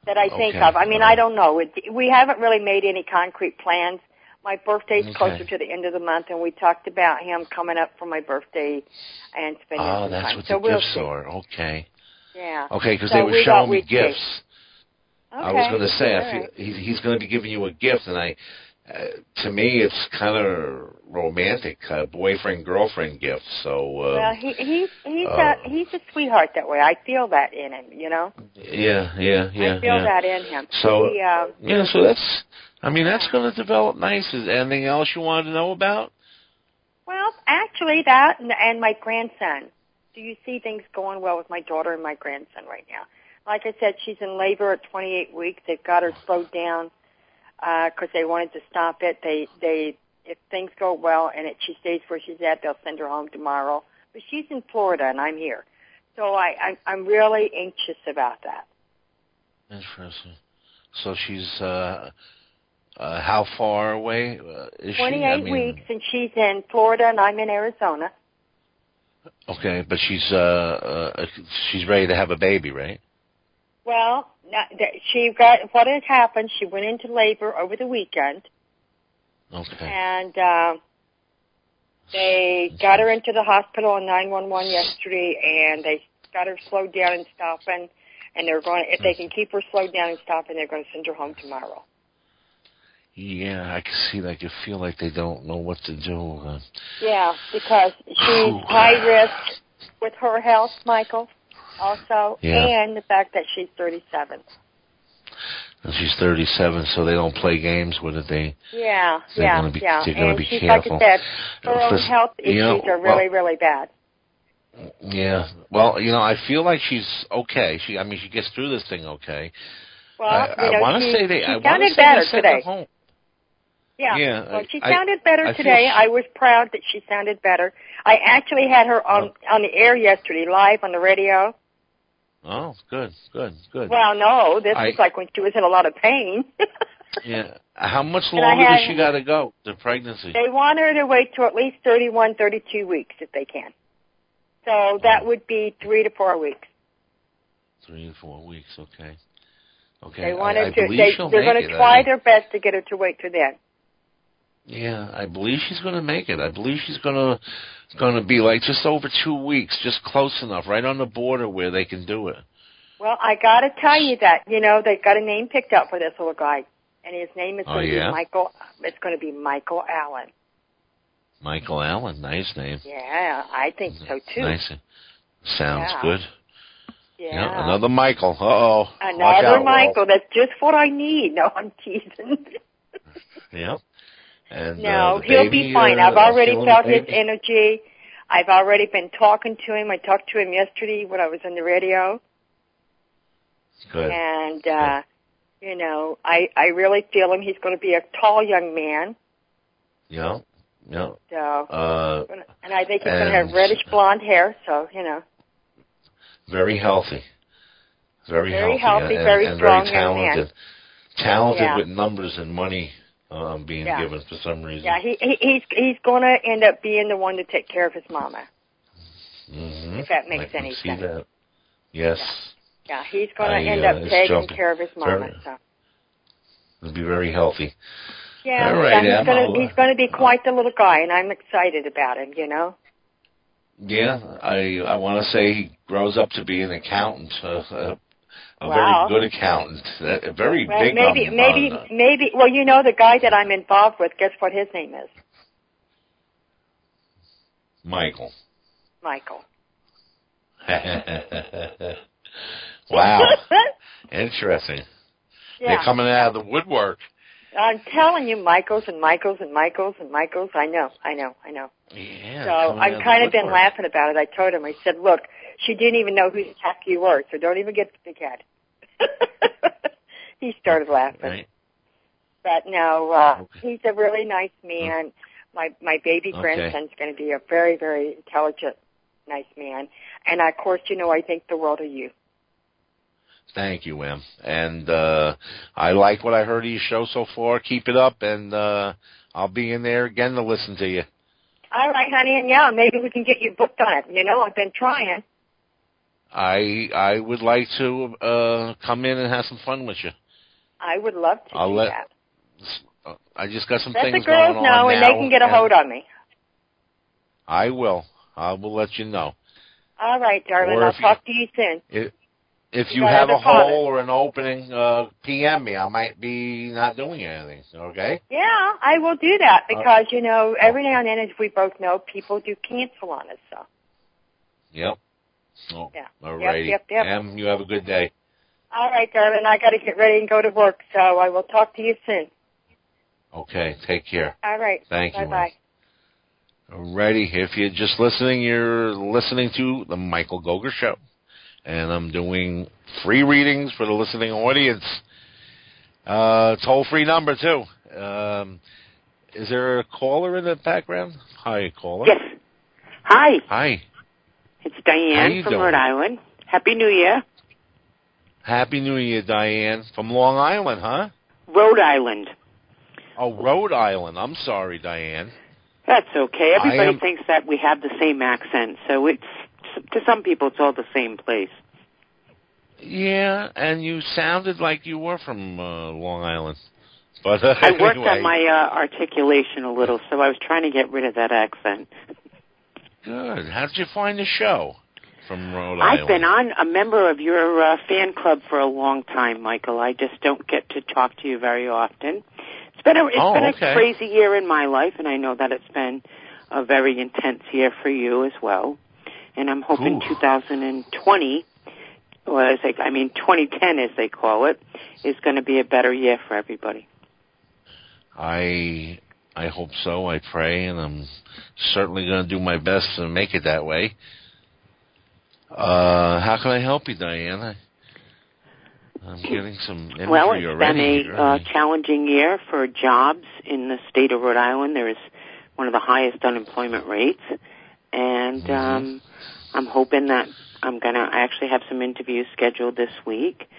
[SPEAKER 4] that I think
[SPEAKER 1] Okay,
[SPEAKER 4] of. I mean, I don't know. It, we haven't really made any concrete plans. My birthday's
[SPEAKER 1] Okay.
[SPEAKER 4] closer to the end of the month, and we talked about him coming up for my birthday and spending
[SPEAKER 1] Oh,
[SPEAKER 4] some
[SPEAKER 1] that's
[SPEAKER 4] time.
[SPEAKER 1] what
[SPEAKER 4] so
[SPEAKER 1] the
[SPEAKER 4] we'll
[SPEAKER 1] gifts
[SPEAKER 4] see.
[SPEAKER 1] are. Okay.
[SPEAKER 4] Yeah.
[SPEAKER 1] Okay, because
[SPEAKER 4] So
[SPEAKER 1] they were
[SPEAKER 4] we
[SPEAKER 1] showing me gifts.
[SPEAKER 4] Okay.
[SPEAKER 1] I was going to say, I feel,
[SPEAKER 4] right.
[SPEAKER 1] he, he's going to be giving you a gift, and I, uh, to me, it's kind of romantic, uh, boyfriend girlfriend gift. So, uh,
[SPEAKER 4] Well, he he's he's
[SPEAKER 1] uh,
[SPEAKER 4] a he's a sweetheart that way. I feel that in him. You know.
[SPEAKER 1] yeah, yeah, yeah,
[SPEAKER 4] I feel
[SPEAKER 1] yeah.
[SPEAKER 4] that in him.
[SPEAKER 1] So,
[SPEAKER 4] He, uh,
[SPEAKER 1] yeah, so that's, I mean, that's going to develop nice. Is there anything else you wanted to know about?
[SPEAKER 4] well, actually, that and, and my grandson. Do you see things going well with my daughter and my grandson right now? Like I said, she's in labor at 28 weeks. They've got her slowed down because they wanted to stop it. They they if things go well and it, she stays where she's at, they'll send her home tomorrow. But she's in Florida and I'm here, so I, I I'm really anxious about that.
[SPEAKER 1] Interesting. So she's, uh, uh, how far away uh, is she?
[SPEAKER 4] 28
[SPEAKER 1] I mean,
[SPEAKER 4] weeks, and she's in Florida, and I'm in Arizona.
[SPEAKER 1] Okay, but she's, uh, uh, she's ready to have a baby, right?
[SPEAKER 4] Well, she got what had happened. She went into labor over the weekend,
[SPEAKER 1] Okay.
[SPEAKER 4] and uh, they got her into the hospital on 911 yesterday, and they got her slowed down and stopping. And they're going if they can keep her slowed down and stopping, they're going to send her home tomorrow.
[SPEAKER 1] Yeah, I can see. Like, you feel like they don't know what to do. Uh,
[SPEAKER 4] Yeah, because she's high risk with her health, Michael. Also,
[SPEAKER 1] Yeah.
[SPEAKER 4] and the fact that she's 37.
[SPEAKER 1] and she's 37, so they don't play games with it. They,
[SPEAKER 4] Yeah,
[SPEAKER 1] They're
[SPEAKER 4] yeah,
[SPEAKER 1] gonna be-
[SPEAKER 4] yeah.
[SPEAKER 1] they're gonna
[SPEAKER 4] and
[SPEAKER 1] be
[SPEAKER 4] she's
[SPEAKER 1] careful.
[SPEAKER 4] like I said, her own health issues
[SPEAKER 1] you know,
[SPEAKER 4] are really,
[SPEAKER 1] well-
[SPEAKER 4] really bad.
[SPEAKER 1] yeah. Well, you know, I feel like she's okay. She, I mean, she gets through this thing okay.
[SPEAKER 4] Well,
[SPEAKER 1] I, I want to say they.
[SPEAKER 4] she
[SPEAKER 1] I want
[SPEAKER 4] sounded
[SPEAKER 1] to
[SPEAKER 4] better
[SPEAKER 1] they
[SPEAKER 4] today.
[SPEAKER 1] her home.
[SPEAKER 4] Yeah.
[SPEAKER 1] Yeah,
[SPEAKER 4] Well,
[SPEAKER 1] I-
[SPEAKER 4] she
[SPEAKER 1] I-
[SPEAKER 4] sounded better
[SPEAKER 1] I
[SPEAKER 4] today. I was proud that she sounded better. I actually had her on oh. on the air yesterday, live on the radio.
[SPEAKER 1] Oh, good, good, good.
[SPEAKER 4] Well, no, this
[SPEAKER 1] I-
[SPEAKER 4] was like when she was in a lot of pain.
[SPEAKER 1] yeah. How much longer
[SPEAKER 4] had-
[SPEAKER 1] does she got to go? The pregnancy.
[SPEAKER 4] they want her to wait till at least thirty-one, thirty-two weeks if they can. So that oh. would be three to four weeks.
[SPEAKER 1] Three to four weeks. Okay. Okay.
[SPEAKER 4] They
[SPEAKER 1] I-
[SPEAKER 4] wanted
[SPEAKER 1] I
[SPEAKER 4] to. They, they're going to try their best to get her to wait till then.
[SPEAKER 1] Yeah, I believe she's going to make it. I believe she's going to going to be like just over two weeks, just close enough, right on the border where they can do it.
[SPEAKER 4] Well, I got to tell you that you know they've got a name picked up for this little guy, and his name is
[SPEAKER 1] Oh,
[SPEAKER 4] going to
[SPEAKER 1] yeah?
[SPEAKER 4] be Michael. It's going to be Michael Allen.
[SPEAKER 1] Michael Allen, nice name.
[SPEAKER 4] Yeah, I think so too.
[SPEAKER 1] Nice. Sounds
[SPEAKER 4] Yeah.
[SPEAKER 1] good.
[SPEAKER 4] Yeah.
[SPEAKER 1] Yeah, another Michael. Uh oh.
[SPEAKER 4] Another Michael. That's just what I need. No, I'm teasing.
[SPEAKER 1] Yeah. And
[SPEAKER 4] no,
[SPEAKER 1] uh,
[SPEAKER 4] he'll
[SPEAKER 1] baby,
[SPEAKER 4] be fine.
[SPEAKER 1] uh,
[SPEAKER 4] I've already felt his energy. I've already been talking to him. I talked to him yesterday when I was on the radio,
[SPEAKER 1] Good.
[SPEAKER 4] and uh, you know, I I really feel him. He's going to be a tall young man.
[SPEAKER 1] Yeah. Yeah.
[SPEAKER 4] So,
[SPEAKER 1] Uh,
[SPEAKER 4] and I think he's going to have reddish blonde hair. So, you know,
[SPEAKER 1] very healthy. Very,
[SPEAKER 4] Very
[SPEAKER 1] healthy,
[SPEAKER 4] healthy,
[SPEAKER 1] and,
[SPEAKER 4] very
[SPEAKER 1] and
[SPEAKER 4] strong
[SPEAKER 1] very
[SPEAKER 4] young man.
[SPEAKER 1] talented. Talented
[SPEAKER 4] Yeah.
[SPEAKER 1] with numbers and money um, being
[SPEAKER 4] Yeah.
[SPEAKER 1] given for some reason.
[SPEAKER 4] yeah, he, he he's he's going to end up being the one to take care of his mama.
[SPEAKER 1] hmm
[SPEAKER 4] If that makes any
[SPEAKER 1] see
[SPEAKER 4] sense.
[SPEAKER 1] That. Yes,
[SPEAKER 4] Yeah, he's going to end
[SPEAKER 1] uh,
[SPEAKER 4] up taking
[SPEAKER 1] jumping.
[SPEAKER 4] care of his mama. So.
[SPEAKER 1] it'll be very healthy.
[SPEAKER 4] Yeah,
[SPEAKER 1] All right,
[SPEAKER 4] yeah, he's gonna
[SPEAKER 1] I'll, uh,
[SPEAKER 4] he's gonna be quite the little guy, and I'm excited about him. You know.
[SPEAKER 1] Yeah, I I want to say he grows up to be an accountant, uh, a, a
[SPEAKER 4] Wow.
[SPEAKER 1] very good accountant, a very
[SPEAKER 4] Well,
[SPEAKER 1] big.
[SPEAKER 4] maybe
[SPEAKER 1] on,
[SPEAKER 4] maybe
[SPEAKER 1] on,
[SPEAKER 4] maybe. Well, you know the guy that I'm involved with. Guess what his name is?
[SPEAKER 1] Michael.
[SPEAKER 4] Michael.
[SPEAKER 1] wow, interesting.
[SPEAKER 4] yeah.
[SPEAKER 1] They're coming out of the woodwork.
[SPEAKER 4] I'm telling you, Michaels and Michaels and Michaels and Michaels. I know, I know, I know.
[SPEAKER 1] Yeah.
[SPEAKER 4] so I've kind of been laughing about it. I told him, I said, look, she didn't even know who the heck you were, so don't even get the big head. he started laughing.
[SPEAKER 1] Right.
[SPEAKER 4] But no, uh, he's a really nice man. My my baby
[SPEAKER 1] Okay.
[SPEAKER 4] grandson's going to be a very very intelligent, nice man. And of course, you know, I think the world of you.
[SPEAKER 1] Thank you, Em. And uh I like what I heard of your show so far. Keep it up, and uh I'll be in there again to listen to you.
[SPEAKER 4] All right, honey, and yeah, maybe we can get you booked on it. You know, I've been trying.
[SPEAKER 1] I I would like to uh come in and have some fun with you.
[SPEAKER 4] I would love to
[SPEAKER 1] I'll
[SPEAKER 4] do
[SPEAKER 1] let-
[SPEAKER 4] that.
[SPEAKER 1] Uh, I just got some
[SPEAKER 4] Let the
[SPEAKER 1] things
[SPEAKER 4] girls
[SPEAKER 1] going
[SPEAKER 4] know,
[SPEAKER 1] on
[SPEAKER 4] and
[SPEAKER 1] now,
[SPEAKER 4] they can get a hold on me.
[SPEAKER 1] I will. I will let you know.
[SPEAKER 4] All right, darling.
[SPEAKER 1] Or
[SPEAKER 4] I'll
[SPEAKER 1] if you-
[SPEAKER 4] talk to you soon.
[SPEAKER 1] If, if
[SPEAKER 4] You
[SPEAKER 1] you have a hole or an opening, uh PM me. I might be not doing anything. Okay.
[SPEAKER 4] Yeah, I will do that
[SPEAKER 1] Uh,
[SPEAKER 4] because you know every now and then, as we both know, people do cancel on us. So
[SPEAKER 1] Yep. Oh,
[SPEAKER 4] Yeah.
[SPEAKER 1] Alrighty.
[SPEAKER 4] Yep, yep, yep.
[SPEAKER 1] Em, you have a good day.
[SPEAKER 4] all right, darling. I got to get ready and go to work. So I will talk to you soon.
[SPEAKER 1] Okay. Take care.
[SPEAKER 4] All right.
[SPEAKER 1] Thank you.
[SPEAKER 4] Bye bye.
[SPEAKER 1] Alrighty, if you're just listening, you're listening to the Michael Gogger Show, and I'm doing free readings for the listening audience. Uh, toll free number too. Um, is there a caller in the background? Hi, caller.
[SPEAKER 5] Yes. Hi,
[SPEAKER 1] Hi.
[SPEAKER 5] It's Diane from
[SPEAKER 1] doing?
[SPEAKER 5] Rhode Island. Happy New Year.
[SPEAKER 1] Happy New Year, Diane from Long Island, huh?
[SPEAKER 5] Rhode Island.
[SPEAKER 1] Oh, Rhode Island. I'm sorry, Diane.
[SPEAKER 5] That's okay. Everybody
[SPEAKER 1] am-
[SPEAKER 5] thinks that we have the same accent, so it's to some people it's all the same place.
[SPEAKER 1] Yeah, and you sounded like you were from uh, Long Island. But uh,
[SPEAKER 5] I worked
[SPEAKER 1] anyway.
[SPEAKER 5] on my uh, articulation a little, so I was trying to get rid of that accent.
[SPEAKER 1] Good. How did you find the show from Rhode Island?
[SPEAKER 5] I've been on a member of your uh, fan club for a long time, Michael. I just don't get to talk to you very often. It's been a it's
[SPEAKER 1] Oh,
[SPEAKER 5] been a
[SPEAKER 1] okay.
[SPEAKER 5] crazy year in my life, and I know that it's been a very intense year for you as well. And I'm hoping
[SPEAKER 1] Ooh.
[SPEAKER 5] 2020, or as they, I mean 2010 as they call it, is going to be a better year for everybody.
[SPEAKER 1] I I hope so. I pray, and I'm certainly going to do my best to make it that way. Uh, how can I help you, Diane? I, I'm getting some imagery
[SPEAKER 5] well, it's
[SPEAKER 1] already.
[SPEAKER 5] been a uh, challenging year for jobs in the state of Rhode Island. There is one of the highest unemployment rates, and
[SPEAKER 1] Mhm.
[SPEAKER 5] um, I'm hoping that I'm gonna. I actually have some interviews scheduled this week.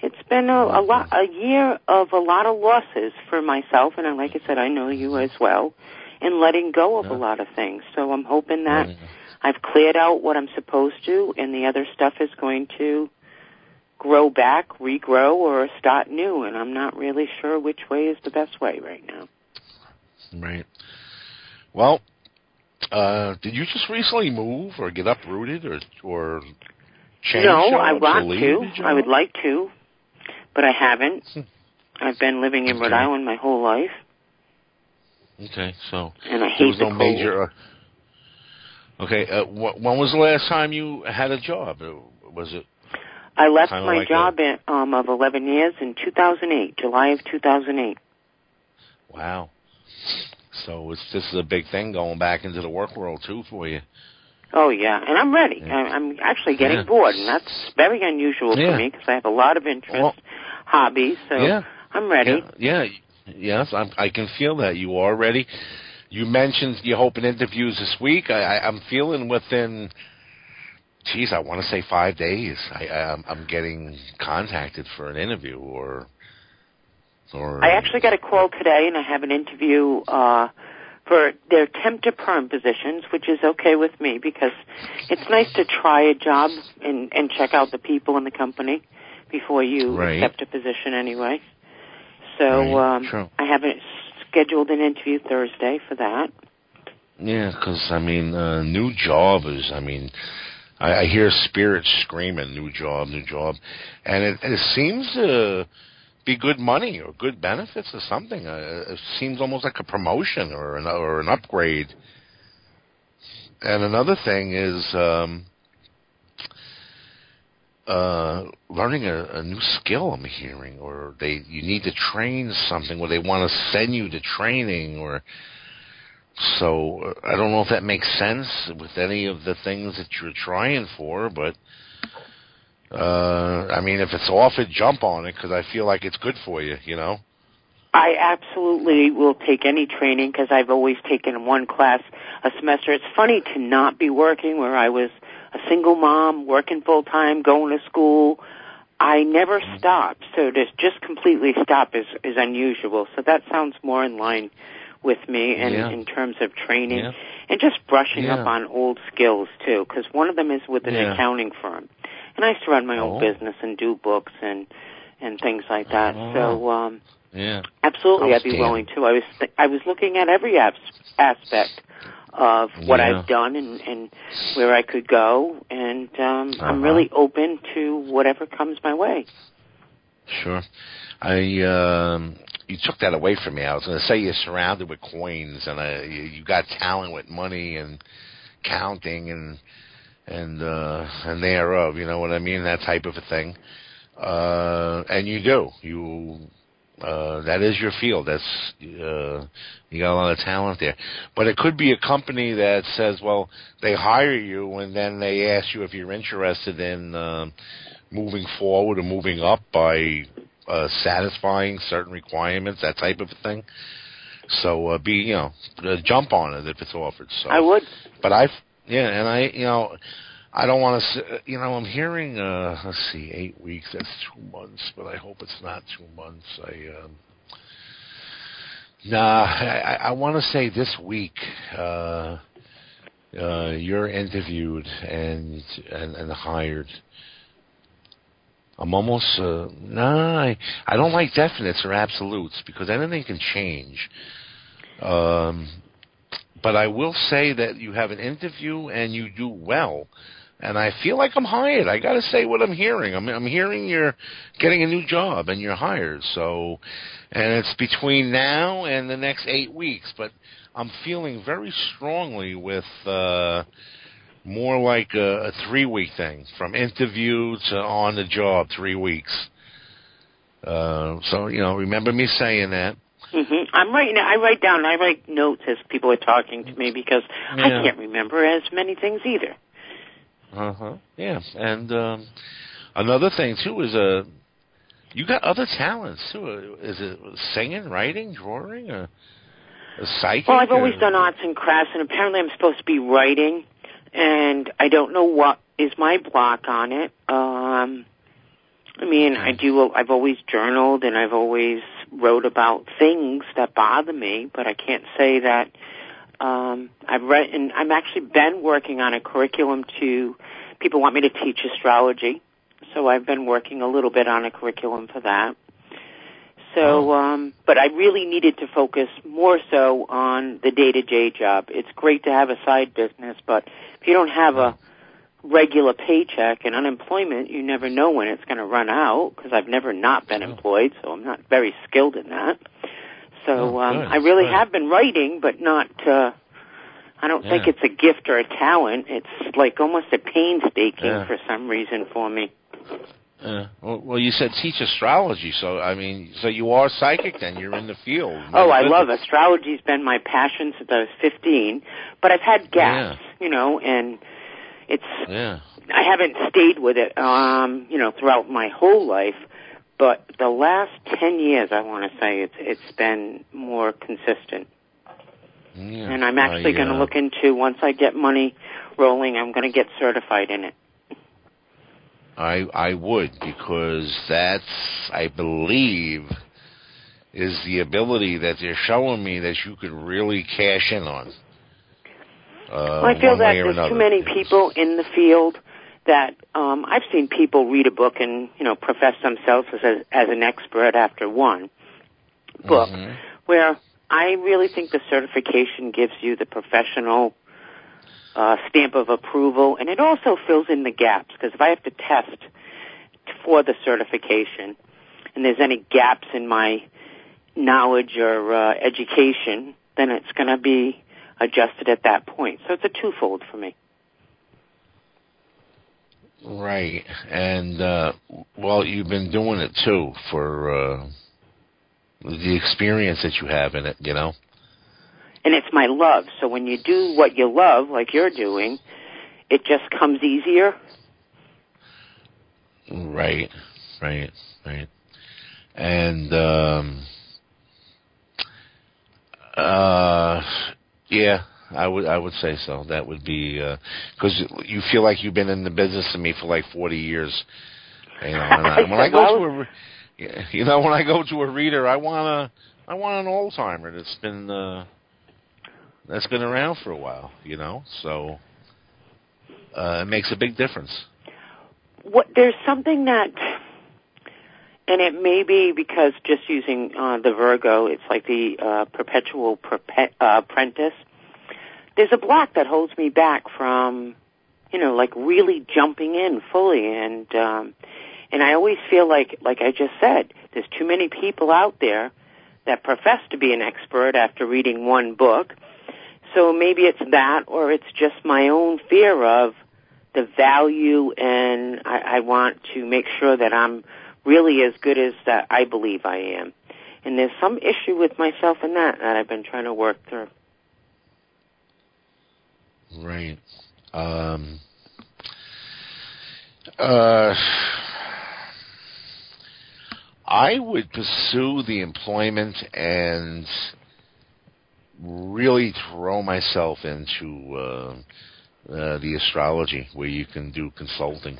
[SPEAKER 5] It's been a, a lot, a year of a lot of losses for myself, and like I said, I know you as well, in letting go of
[SPEAKER 1] Yeah.
[SPEAKER 5] a lot of things. So I'm hoping that
[SPEAKER 1] Yeah.
[SPEAKER 5] I've cleared out what I'm supposed to, and the other stuff is going to grow back, regrow, or start new. And I'm not really sure which way is the best way right now.
[SPEAKER 1] Right. Well, uh, did you just recently move or get uprooted or or change
[SPEAKER 5] no, I want to. I would like to, but I haven't.
[SPEAKER 1] Hmm.
[SPEAKER 5] I've been living in Rhode
[SPEAKER 1] Okay.
[SPEAKER 5] Island my whole life,
[SPEAKER 1] Okay, so
[SPEAKER 5] and I
[SPEAKER 1] there
[SPEAKER 5] hate
[SPEAKER 1] was
[SPEAKER 5] the
[SPEAKER 1] no
[SPEAKER 5] cold.
[SPEAKER 1] major. Uh, okay, uh, wh- when was the last time you had a job? Uh, Was it
[SPEAKER 5] I left my
[SPEAKER 1] like
[SPEAKER 5] job in, um, of 11 years in 2008, July of 2008.
[SPEAKER 1] Wow. So it's this is a big thing going back into the work world too for you.
[SPEAKER 5] Oh yeah, and I'm ready.
[SPEAKER 1] Yeah.
[SPEAKER 5] I- I'm actually getting
[SPEAKER 1] Yeah.
[SPEAKER 5] bored, and that's very unusual
[SPEAKER 1] Yeah.
[SPEAKER 5] for me because I have a lot of interest.
[SPEAKER 1] Well-
[SPEAKER 5] hobbies. So
[SPEAKER 1] yeah.
[SPEAKER 5] I'm ready.
[SPEAKER 1] Yeah, yeah, yes, I'm, I can feel that you are ready. You mentioned you're hoping interviews this week. I, I, I'm feeling within, geez, I want to say five days. I, I'm, I'm getting contacted for an interview or, or.
[SPEAKER 5] I actually got a call today, and I have an interview uh, for their temp to perm positions, which is okay with me because it's nice to try a job and and check out the people in the company before you
[SPEAKER 1] Right.
[SPEAKER 5] accept a position anyway. So
[SPEAKER 1] Right,
[SPEAKER 5] um,
[SPEAKER 1] true.
[SPEAKER 5] I have a, scheduled an interview Thursday for that.
[SPEAKER 1] Yeah, because I mean, uh, new job is. I mean, I, I hear spirits screaming, "New job, new job," and it, it seems to be good money or good benefits or something. Uh, it seems almost like a promotion or an or an upgrade. And another thing is um, uh, learning a, a new skill. I'm hearing, or they you need to train something, or they want to send you to training, or so I don't know if that makes sense with any of the things that you're trying for, but uh I mean, if it's offered, jump on it because I feel like it's good for you. You know.
[SPEAKER 5] I absolutely will take any training because I've always taken one class a semester. It's funny to not be working where I was a single mom, working full time, going to school. I never stopped, so to just completely stop is is unusual. So that sounds more in line with me, and
[SPEAKER 1] Yeah.
[SPEAKER 5] in terms of training
[SPEAKER 1] Yeah.
[SPEAKER 5] and just brushing
[SPEAKER 1] Yeah.
[SPEAKER 5] up on old skills too. Because one of them is with an accounting firm, and I used to run my own
[SPEAKER 1] Oh.
[SPEAKER 5] business and do books and and things like that.
[SPEAKER 1] Oh.
[SPEAKER 5] So um
[SPEAKER 1] Yeah.
[SPEAKER 5] Absolutely, I'd be willing to. I was th- I was looking at every abs- aspect of what
[SPEAKER 1] Yeah.
[SPEAKER 5] I've done and, and where I could go, and um, I'm
[SPEAKER 1] Uh-huh.
[SPEAKER 5] really open to whatever comes my way.
[SPEAKER 1] Sure. I um you took that away from me. I was going to say you're surrounded with coins and uh, you, you got talent with money and counting and and uh and thereof, you know what I mean, that type of a thing. Uh and you do. You uh that is your field. That's uh you got a lot of talent there. But it could be a company that says, well, they hire you and then they ask you if you're interested in um moving forward or moving up by uh, satisfying certain requirements, that type of thing. So uh, be you know uh, jump on it if it's offered. So
[SPEAKER 5] I would.
[SPEAKER 1] but I yeah, and I you know I don't want to you know I'm hearing uh let's see eight weeks that's two months, but I hope it's not two months. I um Nah, I, I want to say this week uh, uh, you're interviewed and, and and hired. I'm almost uh, nah. I, I don't like definites or absolutes because anything can change. Um, but I will say that you have an interview and you do well, and I feel like I'm hired. I got to say what I'm hearing. I'm I'm hearing you're getting a new job and you're hired. So, and it's between now and the next eight weeks. But I'm feeling very strongly with. Uh, more like a, a three week thing from interview to on the job three weeks uh so you know remember me saying that
[SPEAKER 5] hmm I'm writing. I write down. I write notes as people are talking to me because
[SPEAKER 1] Yeah.
[SPEAKER 5] I can't remember as many things either.
[SPEAKER 1] Uh-huh yeah and um another thing too is uh you got other talents too Uh, is it singing writing drawing or a psychic
[SPEAKER 5] Well, I've always
[SPEAKER 1] or-
[SPEAKER 5] done arts and crafts, and apparently I'm supposed to be writing, and I don't know what is my block on it. Um, I mean, I do. I've always journaled, and I've always wrote about things that bother me, but I can't say that. Um, I've read, and I'm actually been working on a curriculum to. People want me to teach astrology, so I've been working a little bit on a curriculum for that. So, um, but I really needed to focus more so on the day to day job. It's great to have a side business, but if you don't have a regular paycheck and unemployment, you never know when it's going to run out because I've never not been
[SPEAKER 1] Oh.
[SPEAKER 5] employed, so I'm not very skilled in that. So,
[SPEAKER 1] Oh,
[SPEAKER 5] um,
[SPEAKER 1] good,
[SPEAKER 5] I really
[SPEAKER 1] good.
[SPEAKER 5] have been writing, but not, uh, I don't think it's a gift or a talent. It's like almost a painstaking
[SPEAKER 1] Yeah.
[SPEAKER 5] for some reason for me.
[SPEAKER 1] Uh, well, well, you said teach astrology, so I mean, so you are psychic then? You're in the field.
[SPEAKER 5] Oh, I love astrology's been my passion since I was 15, but I've had gaps,
[SPEAKER 1] Yeah.
[SPEAKER 5] you know, and it's
[SPEAKER 1] Yeah.
[SPEAKER 5] I haven't stayed with it, um, you know, throughout my whole life. But the last ten years, I want to say it's it's been more consistent,
[SPEAKER 1] yeah.
[SPEAKER 5] and I'm actually going to
[SPEAKER 1] uh,
[SPEAKER 5] look into once I get money rolling, I'm going to get certified in it.
[SPEAKER 1] I I would because that's I believe is the ability that they're showing me that you could really cash in on. Uh,
[SPEAKER 5] Well, I feel that there's too many people in the field that um, I've seen people read a book and you know profess themselves as a, as an expert after one book,
[SPEAKER 1] Mhm.
[SPEAKER 5] where I really think the certification gives you the professional uh, stamp of approval, and it also fills in the gaps because if I have to test for the certification, and there's any gaps in my knowledge or uh, education, then it's going to be adjusted at that point. So it's a twofold for me.
[SPEAKER 1] Right, and uh, well, you've been doing it too for uh, the experience that you have in it. You know.
[SPEAKER 5] And it's my love. So when you do what you love, like you're doing, it just comes easier.
[SPEAKER 1] Right, right, right. And um uh yeah, I would I would say so. That would be uh 'cause you feel like you've been in the business to me for like 40 years. You know, and I, when I go to a you know when I go to a reader, I want a I want an old timer that's been uh that's been around for a while, you know. So uh it makes a big difference.
[SPEAKER 5] What there's something that, and it may be because just using uh, the Virgo, it's like the uh, perpetual perpe- uh, apprentice. There's a block that holds me back from, you know, like really jumping in fully, and um, and I always feel like, like I just said, there's too many people out there that profess to be an expert after reading one book. So maybe it's that, or it's just my own fear of the value, and I, I want to make sure that I'm really as good as that I believe I am. And there's some issue with myself in that that I've been trying to work through.
[SPEAKER 1] Right. Um, uh, I would pursue the employment and really throw myself into uh, uh, the astrology, where you can do consulting.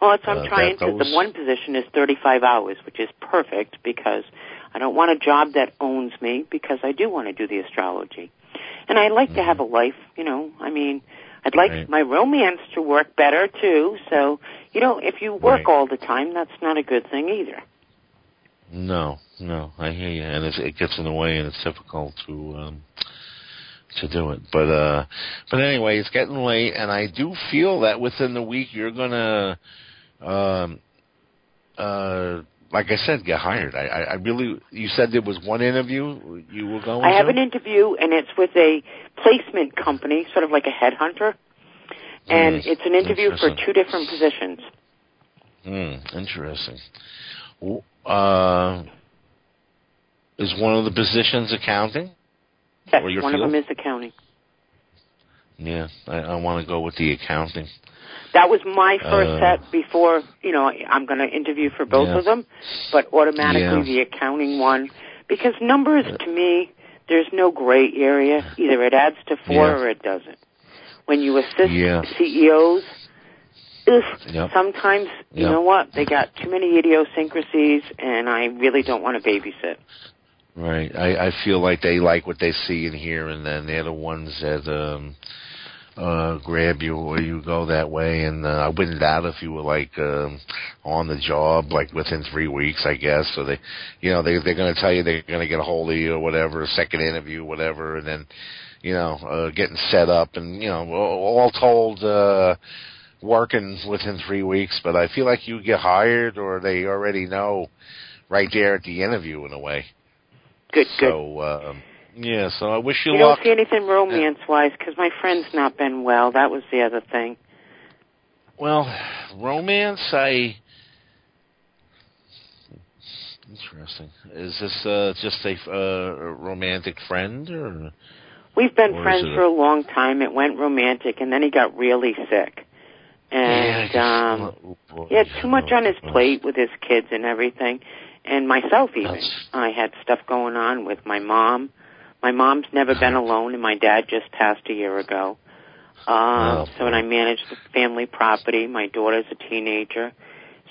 [SPEAKER 5] Well, it's I'm
[SPEAKER 1] Uh,
[SPEAKER 5] trying to. The one position is 35 hours, which is perfect because I don't want a job that owns me because I do want to do the astrology, and I like to have a life. You know, I mean, I'd like
[SPEAKER 1] Right.
[SPEAKER 5] my romance to work better too. So, you know, if you work
[SPEAKER 1] Right.
[SPEAKER 5] all the time, that's not a good thing either.
[SPEAKER 1] No, no, I hear you, and it's, it gets in the way, and it's difficult to um, to do it. But uh, but anyway, it's getting late, and I do feel that within the week you're gonna, um, uh, like I said, get hired. I, I, I really. You said there was one interview you were going.
[SPEAKER 5] I have an interview, and it's with a placement company, sort of like a headhunter, and
[SPEAKER 1] Mm,
[SPEAKER 5] it's an interview for two different positions.
[SPEAKER 1] Hmm, interesting. Uh, is one of the positions accounting?
[SPEAKER 5] Yes, one of them is accounting.
[SPEAKER 1] Yeah, I, I want to go with the accounting.
[SPEAKER 5] That was my first
[SPEAKER 1] Uh,
[SPEAKER 5] set before, you know, I'm going to interview for both
[SPEAKER 1] Yeah.
[SPEAKER 5] of them, but automatically
[SPEAKER 1] Yeah.
[SPEAKER 5] the accounting one, because numbers to me, there's no gray area. Either it adds to four
[SPEAKER 1] Yeah.
[SPEAKER 5] or it doesn't. When you assist. CEOs, ugh,
[SPEAKER 1] Yep.
[SPEAKER 5] sometimes, you
[SPEAKER 1] Yep.
[SPEAKER 5] know what, they got too many idiosyncrasies, and I really don't want to babysit.
[SPEAKER 1] Right. I, I feel like they like what they see and hear, and then they're the ones that um, uh, grab you or you go that way. And uh, I wouldn't doubt if you were like um, on the job, like within three weeks, I guess. So they, you know, they they're going to tell you they're going to get a hold of you or whatever, second interview, whatever, and then, you know, uh, getting set up and you know, all told. uh working within three weeks, but I feel like you get hired or they already know right there at the interview in a way.
[SPEAKER 5] Good, good.
[SPEAKER 1] So um, yeah, so I wish you,
[SPEAKER 5] You
[SPEAKER 1] luck.
[SPEAKER 5] don't see anything romance-wise, because my friend's not been well. That was the other thing.
[SPEAKER 1] Well, romance, I Interesting. Is this uh, just a uh, romantic friend, or
[SPEAKER 5] We've been
[SPEAKER 1] Or
[SPEAKER 5] friends for
[SPEAKER 1] a-
[SPEAKER 5] a long time. It went romantic, and then he got really sick, and
[SPEAKER 1] yeah,
[SPEAKER 5] um,
[SPEAKER 1] oh, boy,
[SPEAKER 5] he had too much on his plate with his kids and everything, and myself even.
[SPEAKER 1] That's-
[SPEAKER 5] I had stuff going on with my mom. My mom's never been alone, and my dad just passed a year ago. Um,
[SPEAKER 1] Oh,
[SPEAKER 5] so, and. I manage the family property. My daughter's a teenager,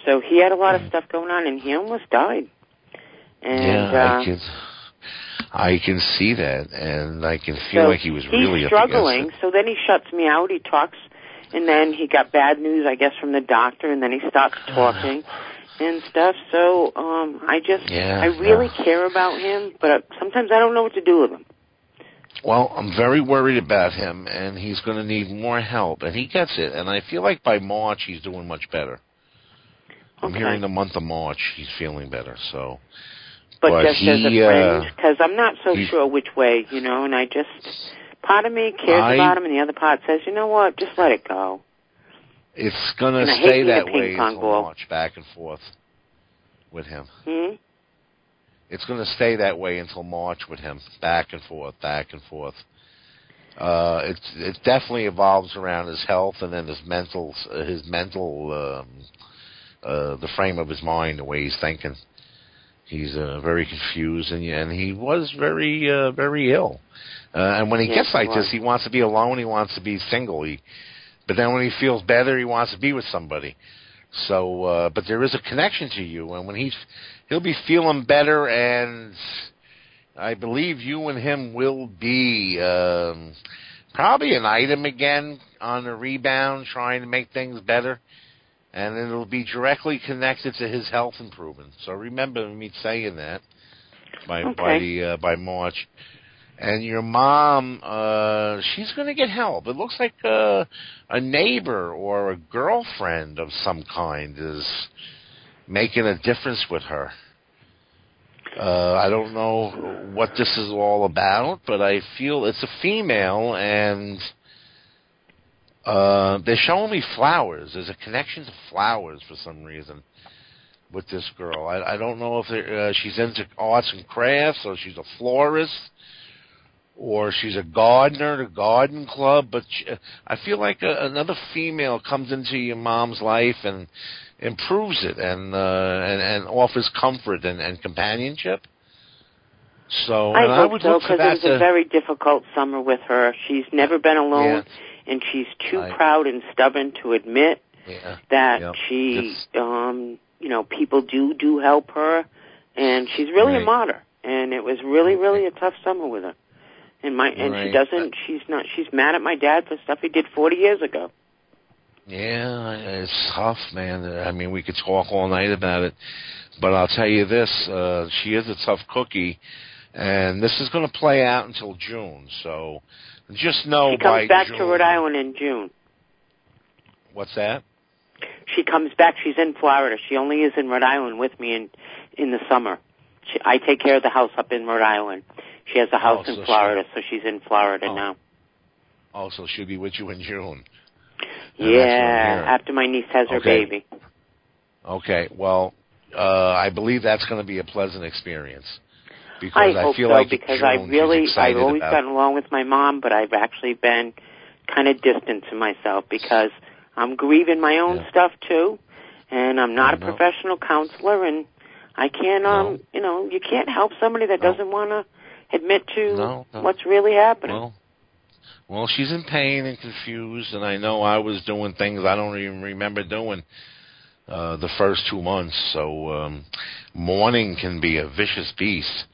[SPEAKER 5] so he had a lot of stuff going on, and he almost died. And
[SPEAKER 1] yeah,
[SPEAKER 5] uh,
[SPEAKER 1] I can, I can see that, and I can feel
[SPEAKER 5] so
[SPEAKER 1] like he was really
[SPEAKER 5] struggling. So then he shuts me out. He talks, and then he got bad news, I guess, from the doctor, and then he stops talking and stuff. So um I just,
[SPEAKER 1] Yeah,
[SPEAKER 5] I really
[SPEAKER 1] yeah.
[SPEAKER 5] care about him, but uh, sometimes I don't know what to do with him.
[SPEAKER 1] Well, I'm very worried about him, and he's going to need more help, and he gets it. And I feel like by March he's doing much better. I'm
[SPEAKER 5] Okay.
[SPEAKER 1] hearing the month of March he's feeling better. So,
[SPEAKER 5] But,
[SPEAKER 1] But
[SPEAKER 5] just as a
[SPEAKER 1] he,
[SPEAKER 5] friend,
[SPEAKER 1] uh,
[SPEAKER 5] because I'm not so
[SPEAKER 1] he-
[SPEAKER 5] sure which way, you know, and I just, part of me cares
[SPEAKER 1] I-
[SPEAKER 5] about him, and the other part says, you know what, just let it go.
[SPEAKER 1] It's going to stay that way until
[SPEAKER 5] ball.
[SPEAKER 1] March, back and forth with him.
[SPEAKER 5] Hmm?
[SPEAKER 1] It's going to stay that way until March with him, back and forth, back and forth. Uh, it's it definitely evolves around his health and then his mental, his mental, um, uh, the frame of his mind, the way he's thinking. He's uh, very confused, and and he was very uh, very ill. Uh, and when he
[SPEAKER 5] Yes,
[SPEAKER 1] gets like this, he wants to be alone. He wants to be single. He, but then when he feels better, he wants to be with somebody. So, uh, but there is a connection to you, and when he's he'll be feeling better, and I believe you and him will be um, probably an item again on the rebound, trying to make things better, and it'll be directly connected to his health improvement. So remember me saying that by by the uh, by March. And your mom, uh, she's going to get help. It looks like uh, a neighbor or a girlfriend of some kind is making a difference with her. Uh, I don't know what this is all about, but I feel it's a female, and uh, they're showing me flowers. There's a connection to flowers for some reason with this girl. I, I don't know if uh, she's into arts and crafts, or she's a florist, or she's a gardener at a garden club. But she, I feel like a, another female comes into your mom's life and improves it, and uh, and, and offers comfort and, and companionship. So
[SPEAKER 5] I
[SPEAKER 1] and I
[SPEAKER 5] hope
[SPEAKER 1] would
[SPEAKER 5] so because it was a very difficult summer with her. She's never been alone, and she's too
[SPEAKER 1] I-
[SPEAKER 5] proud and stubborn to admit
[SPEAKER 1] yeah.
[SPEAKER 5] that
[SPEAKER 1] Yep.
[SPEAKER 5] she,
[SPEAKER 1] It's-
[SPEAKER 5] um, you know, people do do help her, and she's really a
[SPEAKER 1] Right.
[SPEAKER 5] martyr. And it was really, really a tough summer with her. And my and she doesn't. She's not. She's mad at my dad for stuff he did forty years ago.
[SPEAKER 1] Yeah, it's tough, man. I mean, we could talk all night about it, but I'll tell you this: uh, she is a tough cookie, and this is going to play out until June. So, just know
[SPEAKER 5] she comes back
[SPEAKER 1] June,
[SPEAKER 5] to Rhode Island in June.
[SPEAKER 1] What's that?
[SPEAKER 5] She comes back. She's in Florida. She only is in Rhode Island with me in in the summer. She, I take care of the house up in Rhode Island. She has a house
[SPEAKER 1] Oh, so
[SPEAKER 5] in
[SPEAKER 1] she-
[SPEAKER 5] Florida, so she's in Florida
[SPEAKER 1] Oh.
[SPEAKER 5] now.
[SPEAKER 1] Also, she'll be with you in June. And that's what I'm
[SPEAKER 5] Yeah, after my niece has her baby.
[SPEAKER 1] Okay, well, uh, I believe that's going to be a pleasant experience because
[SPEAKER 5] I
[SPEAKER 1] I,
[SPEAKER 5] hope
[SPEAKER 1] feel
[SPEAKER 5] so
[SPEAKER 1] like
[SPEAKER 5] because
[SPEAKER 1] June
[SPEAKER 5] I really I've always
[SPEAKER 1] about.
[SPEAKER 5] gotten along with my mom, but I've actually been kind of distant to myself because I'm grieving my own
[SPEAKER 1] Yeah.
[SPEAKER 5] stuff too, and I'm not a professional counselor, and I can't um
[SPEAKER 1] No.
[SPEAKER 5] you know you can't help somebody that doesn't want to admit to
[SPEAKER 1] No, no.
[SPEAKER 5] what's really happening.
[SPEAKER 1] Well, well, she's in pain and confused, and I know I was doing things I don't even remember doing uh, the first two months. So um, mourning can be a vicious beast.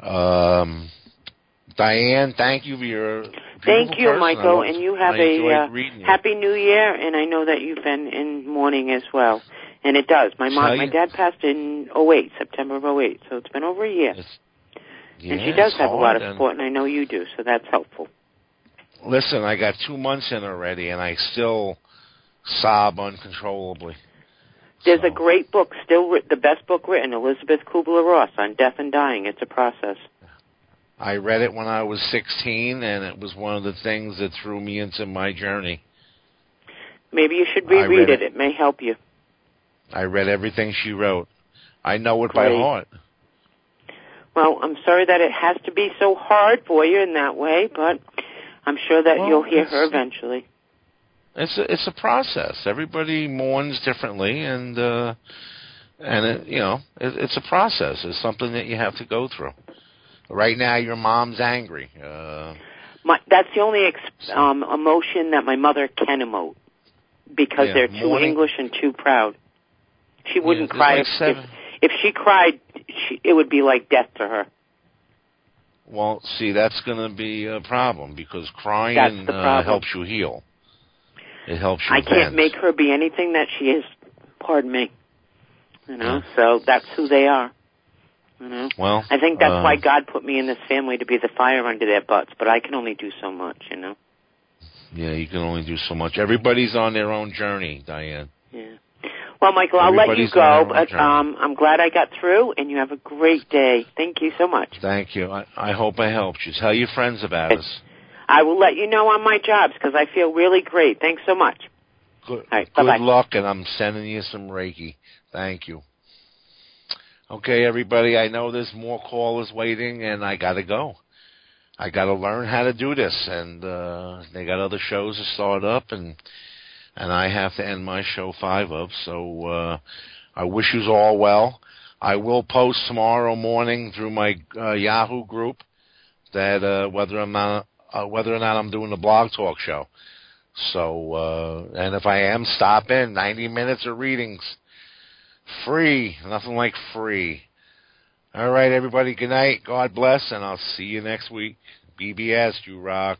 [SPEAKER 1] Um, Diane, thank you for your.
[SPEAKER 5] Thank you,
[SPEAKER 1] person.
[SPEAKER 5] Michael, and you have a uh, happy New Year. And I know that you've been in mourning as well, and it does. My mom, my dad passed in '08, September of '08, so it's been over a year.
[SPEAKER 1] It's-
[SPEAKER 5] and she does have a lot of support, and I know you do, so that's helpful.
[SPEAKER 1] Listen, I got two months in already, and I still sob uncontrollably.
[SPEAKER 5] There's
[SPEAKER 1] So,
[SPEAKER 5] a great book, still the best book written, Elisabeth Kubler-Ross on death and dying. It's a process.
[SPEAKER 1] I read it when I was 16, and it was one of the things that threw me into my journey.
[SPEAKER 5] Maybe you should reread it.
[SPEAKER 1] it.
[SPEAKER 5] It may help you.
[SPEAKER 1] I read everything she wrote. I know it by heart.
[SPEAKER 5] Well, I'm sorry that it has to be so hard for you in that way, but I'm sure that
[SPEAKER 1] Well,
[SPEAKER 5] you'll hear her eventually.
[SPEAKER 1] It's a, it's a process. Everybody mourns differently, and uh, and it, you know it, it's a process. It's something that you have to go through. Right now, your mom's angry. Uh,
[SPEAKER 5] My, that's the only ex- um, emotion that my mother can emote because
[SPEAKER 1] Yeah,
[SPEAKER 5] they're too English and too proud. She wouldn't
[SPEAKER 1] yeah,
[SPEAKER 5] cry
[SPEAKER 1] there's
[SPEAKER 5] if,
[SPEAKER 1] like
[SPEAKER 5] if if she cried. She, it would be like death to her.
[SPEAKER 1] Well, see, that's going to be a problem because crying uh,
[SPEAKER 5] problem.
[SPEAKER 1] helps you heal. It helps you.
[SPEAKER 5] I can't make her be anything that she is. Pardon me. You know, so that's who they are. You know,
[SPEAKER 1] Well,
[SPEAKER 5] I think that's
[SPEAKER 1] uh,
[SPEAKER 5] why God put me in this family to be the fire under their butts. But I can only do so much. You know.
[SPEAKER 1] Yeah, you can only do so much. Everybody's on their own journey, Diane.
[SPEAKER 5] Yeah. Well, Michael, I'll let you go, but um, I'm glad I got through, and you have a great day. Thank you so much.
[SPEAKER 1] Thank you. I, I hope I helped you. Tell your friends about us.
[SPEAKER 5] I will let you know on my jobs because I feel really great. Thanks so much.
[SPEAKER 1] Good,
[SPEAKER 5] right,
[SPEAKER 1] good luck, and I'm sending you some Reiki. Thank you. Okay, everybody, I know there's more callers waiting, and I gotta go. I gotta learn how to do this, and uh, they got other shows to start up, and and I have to end my show five of. So uh, I wish you all well. I will post tomorrow morning through my uh, Yahoo group that uh, whether I'm not uh, whether or not I'm doing the blog talk show. So, uh, and if I am, stop in. 90 minutes of readings. Free. Nothing like free. All right, everybody. Good night. God bless, and I'll see you next week. BBS, you rock.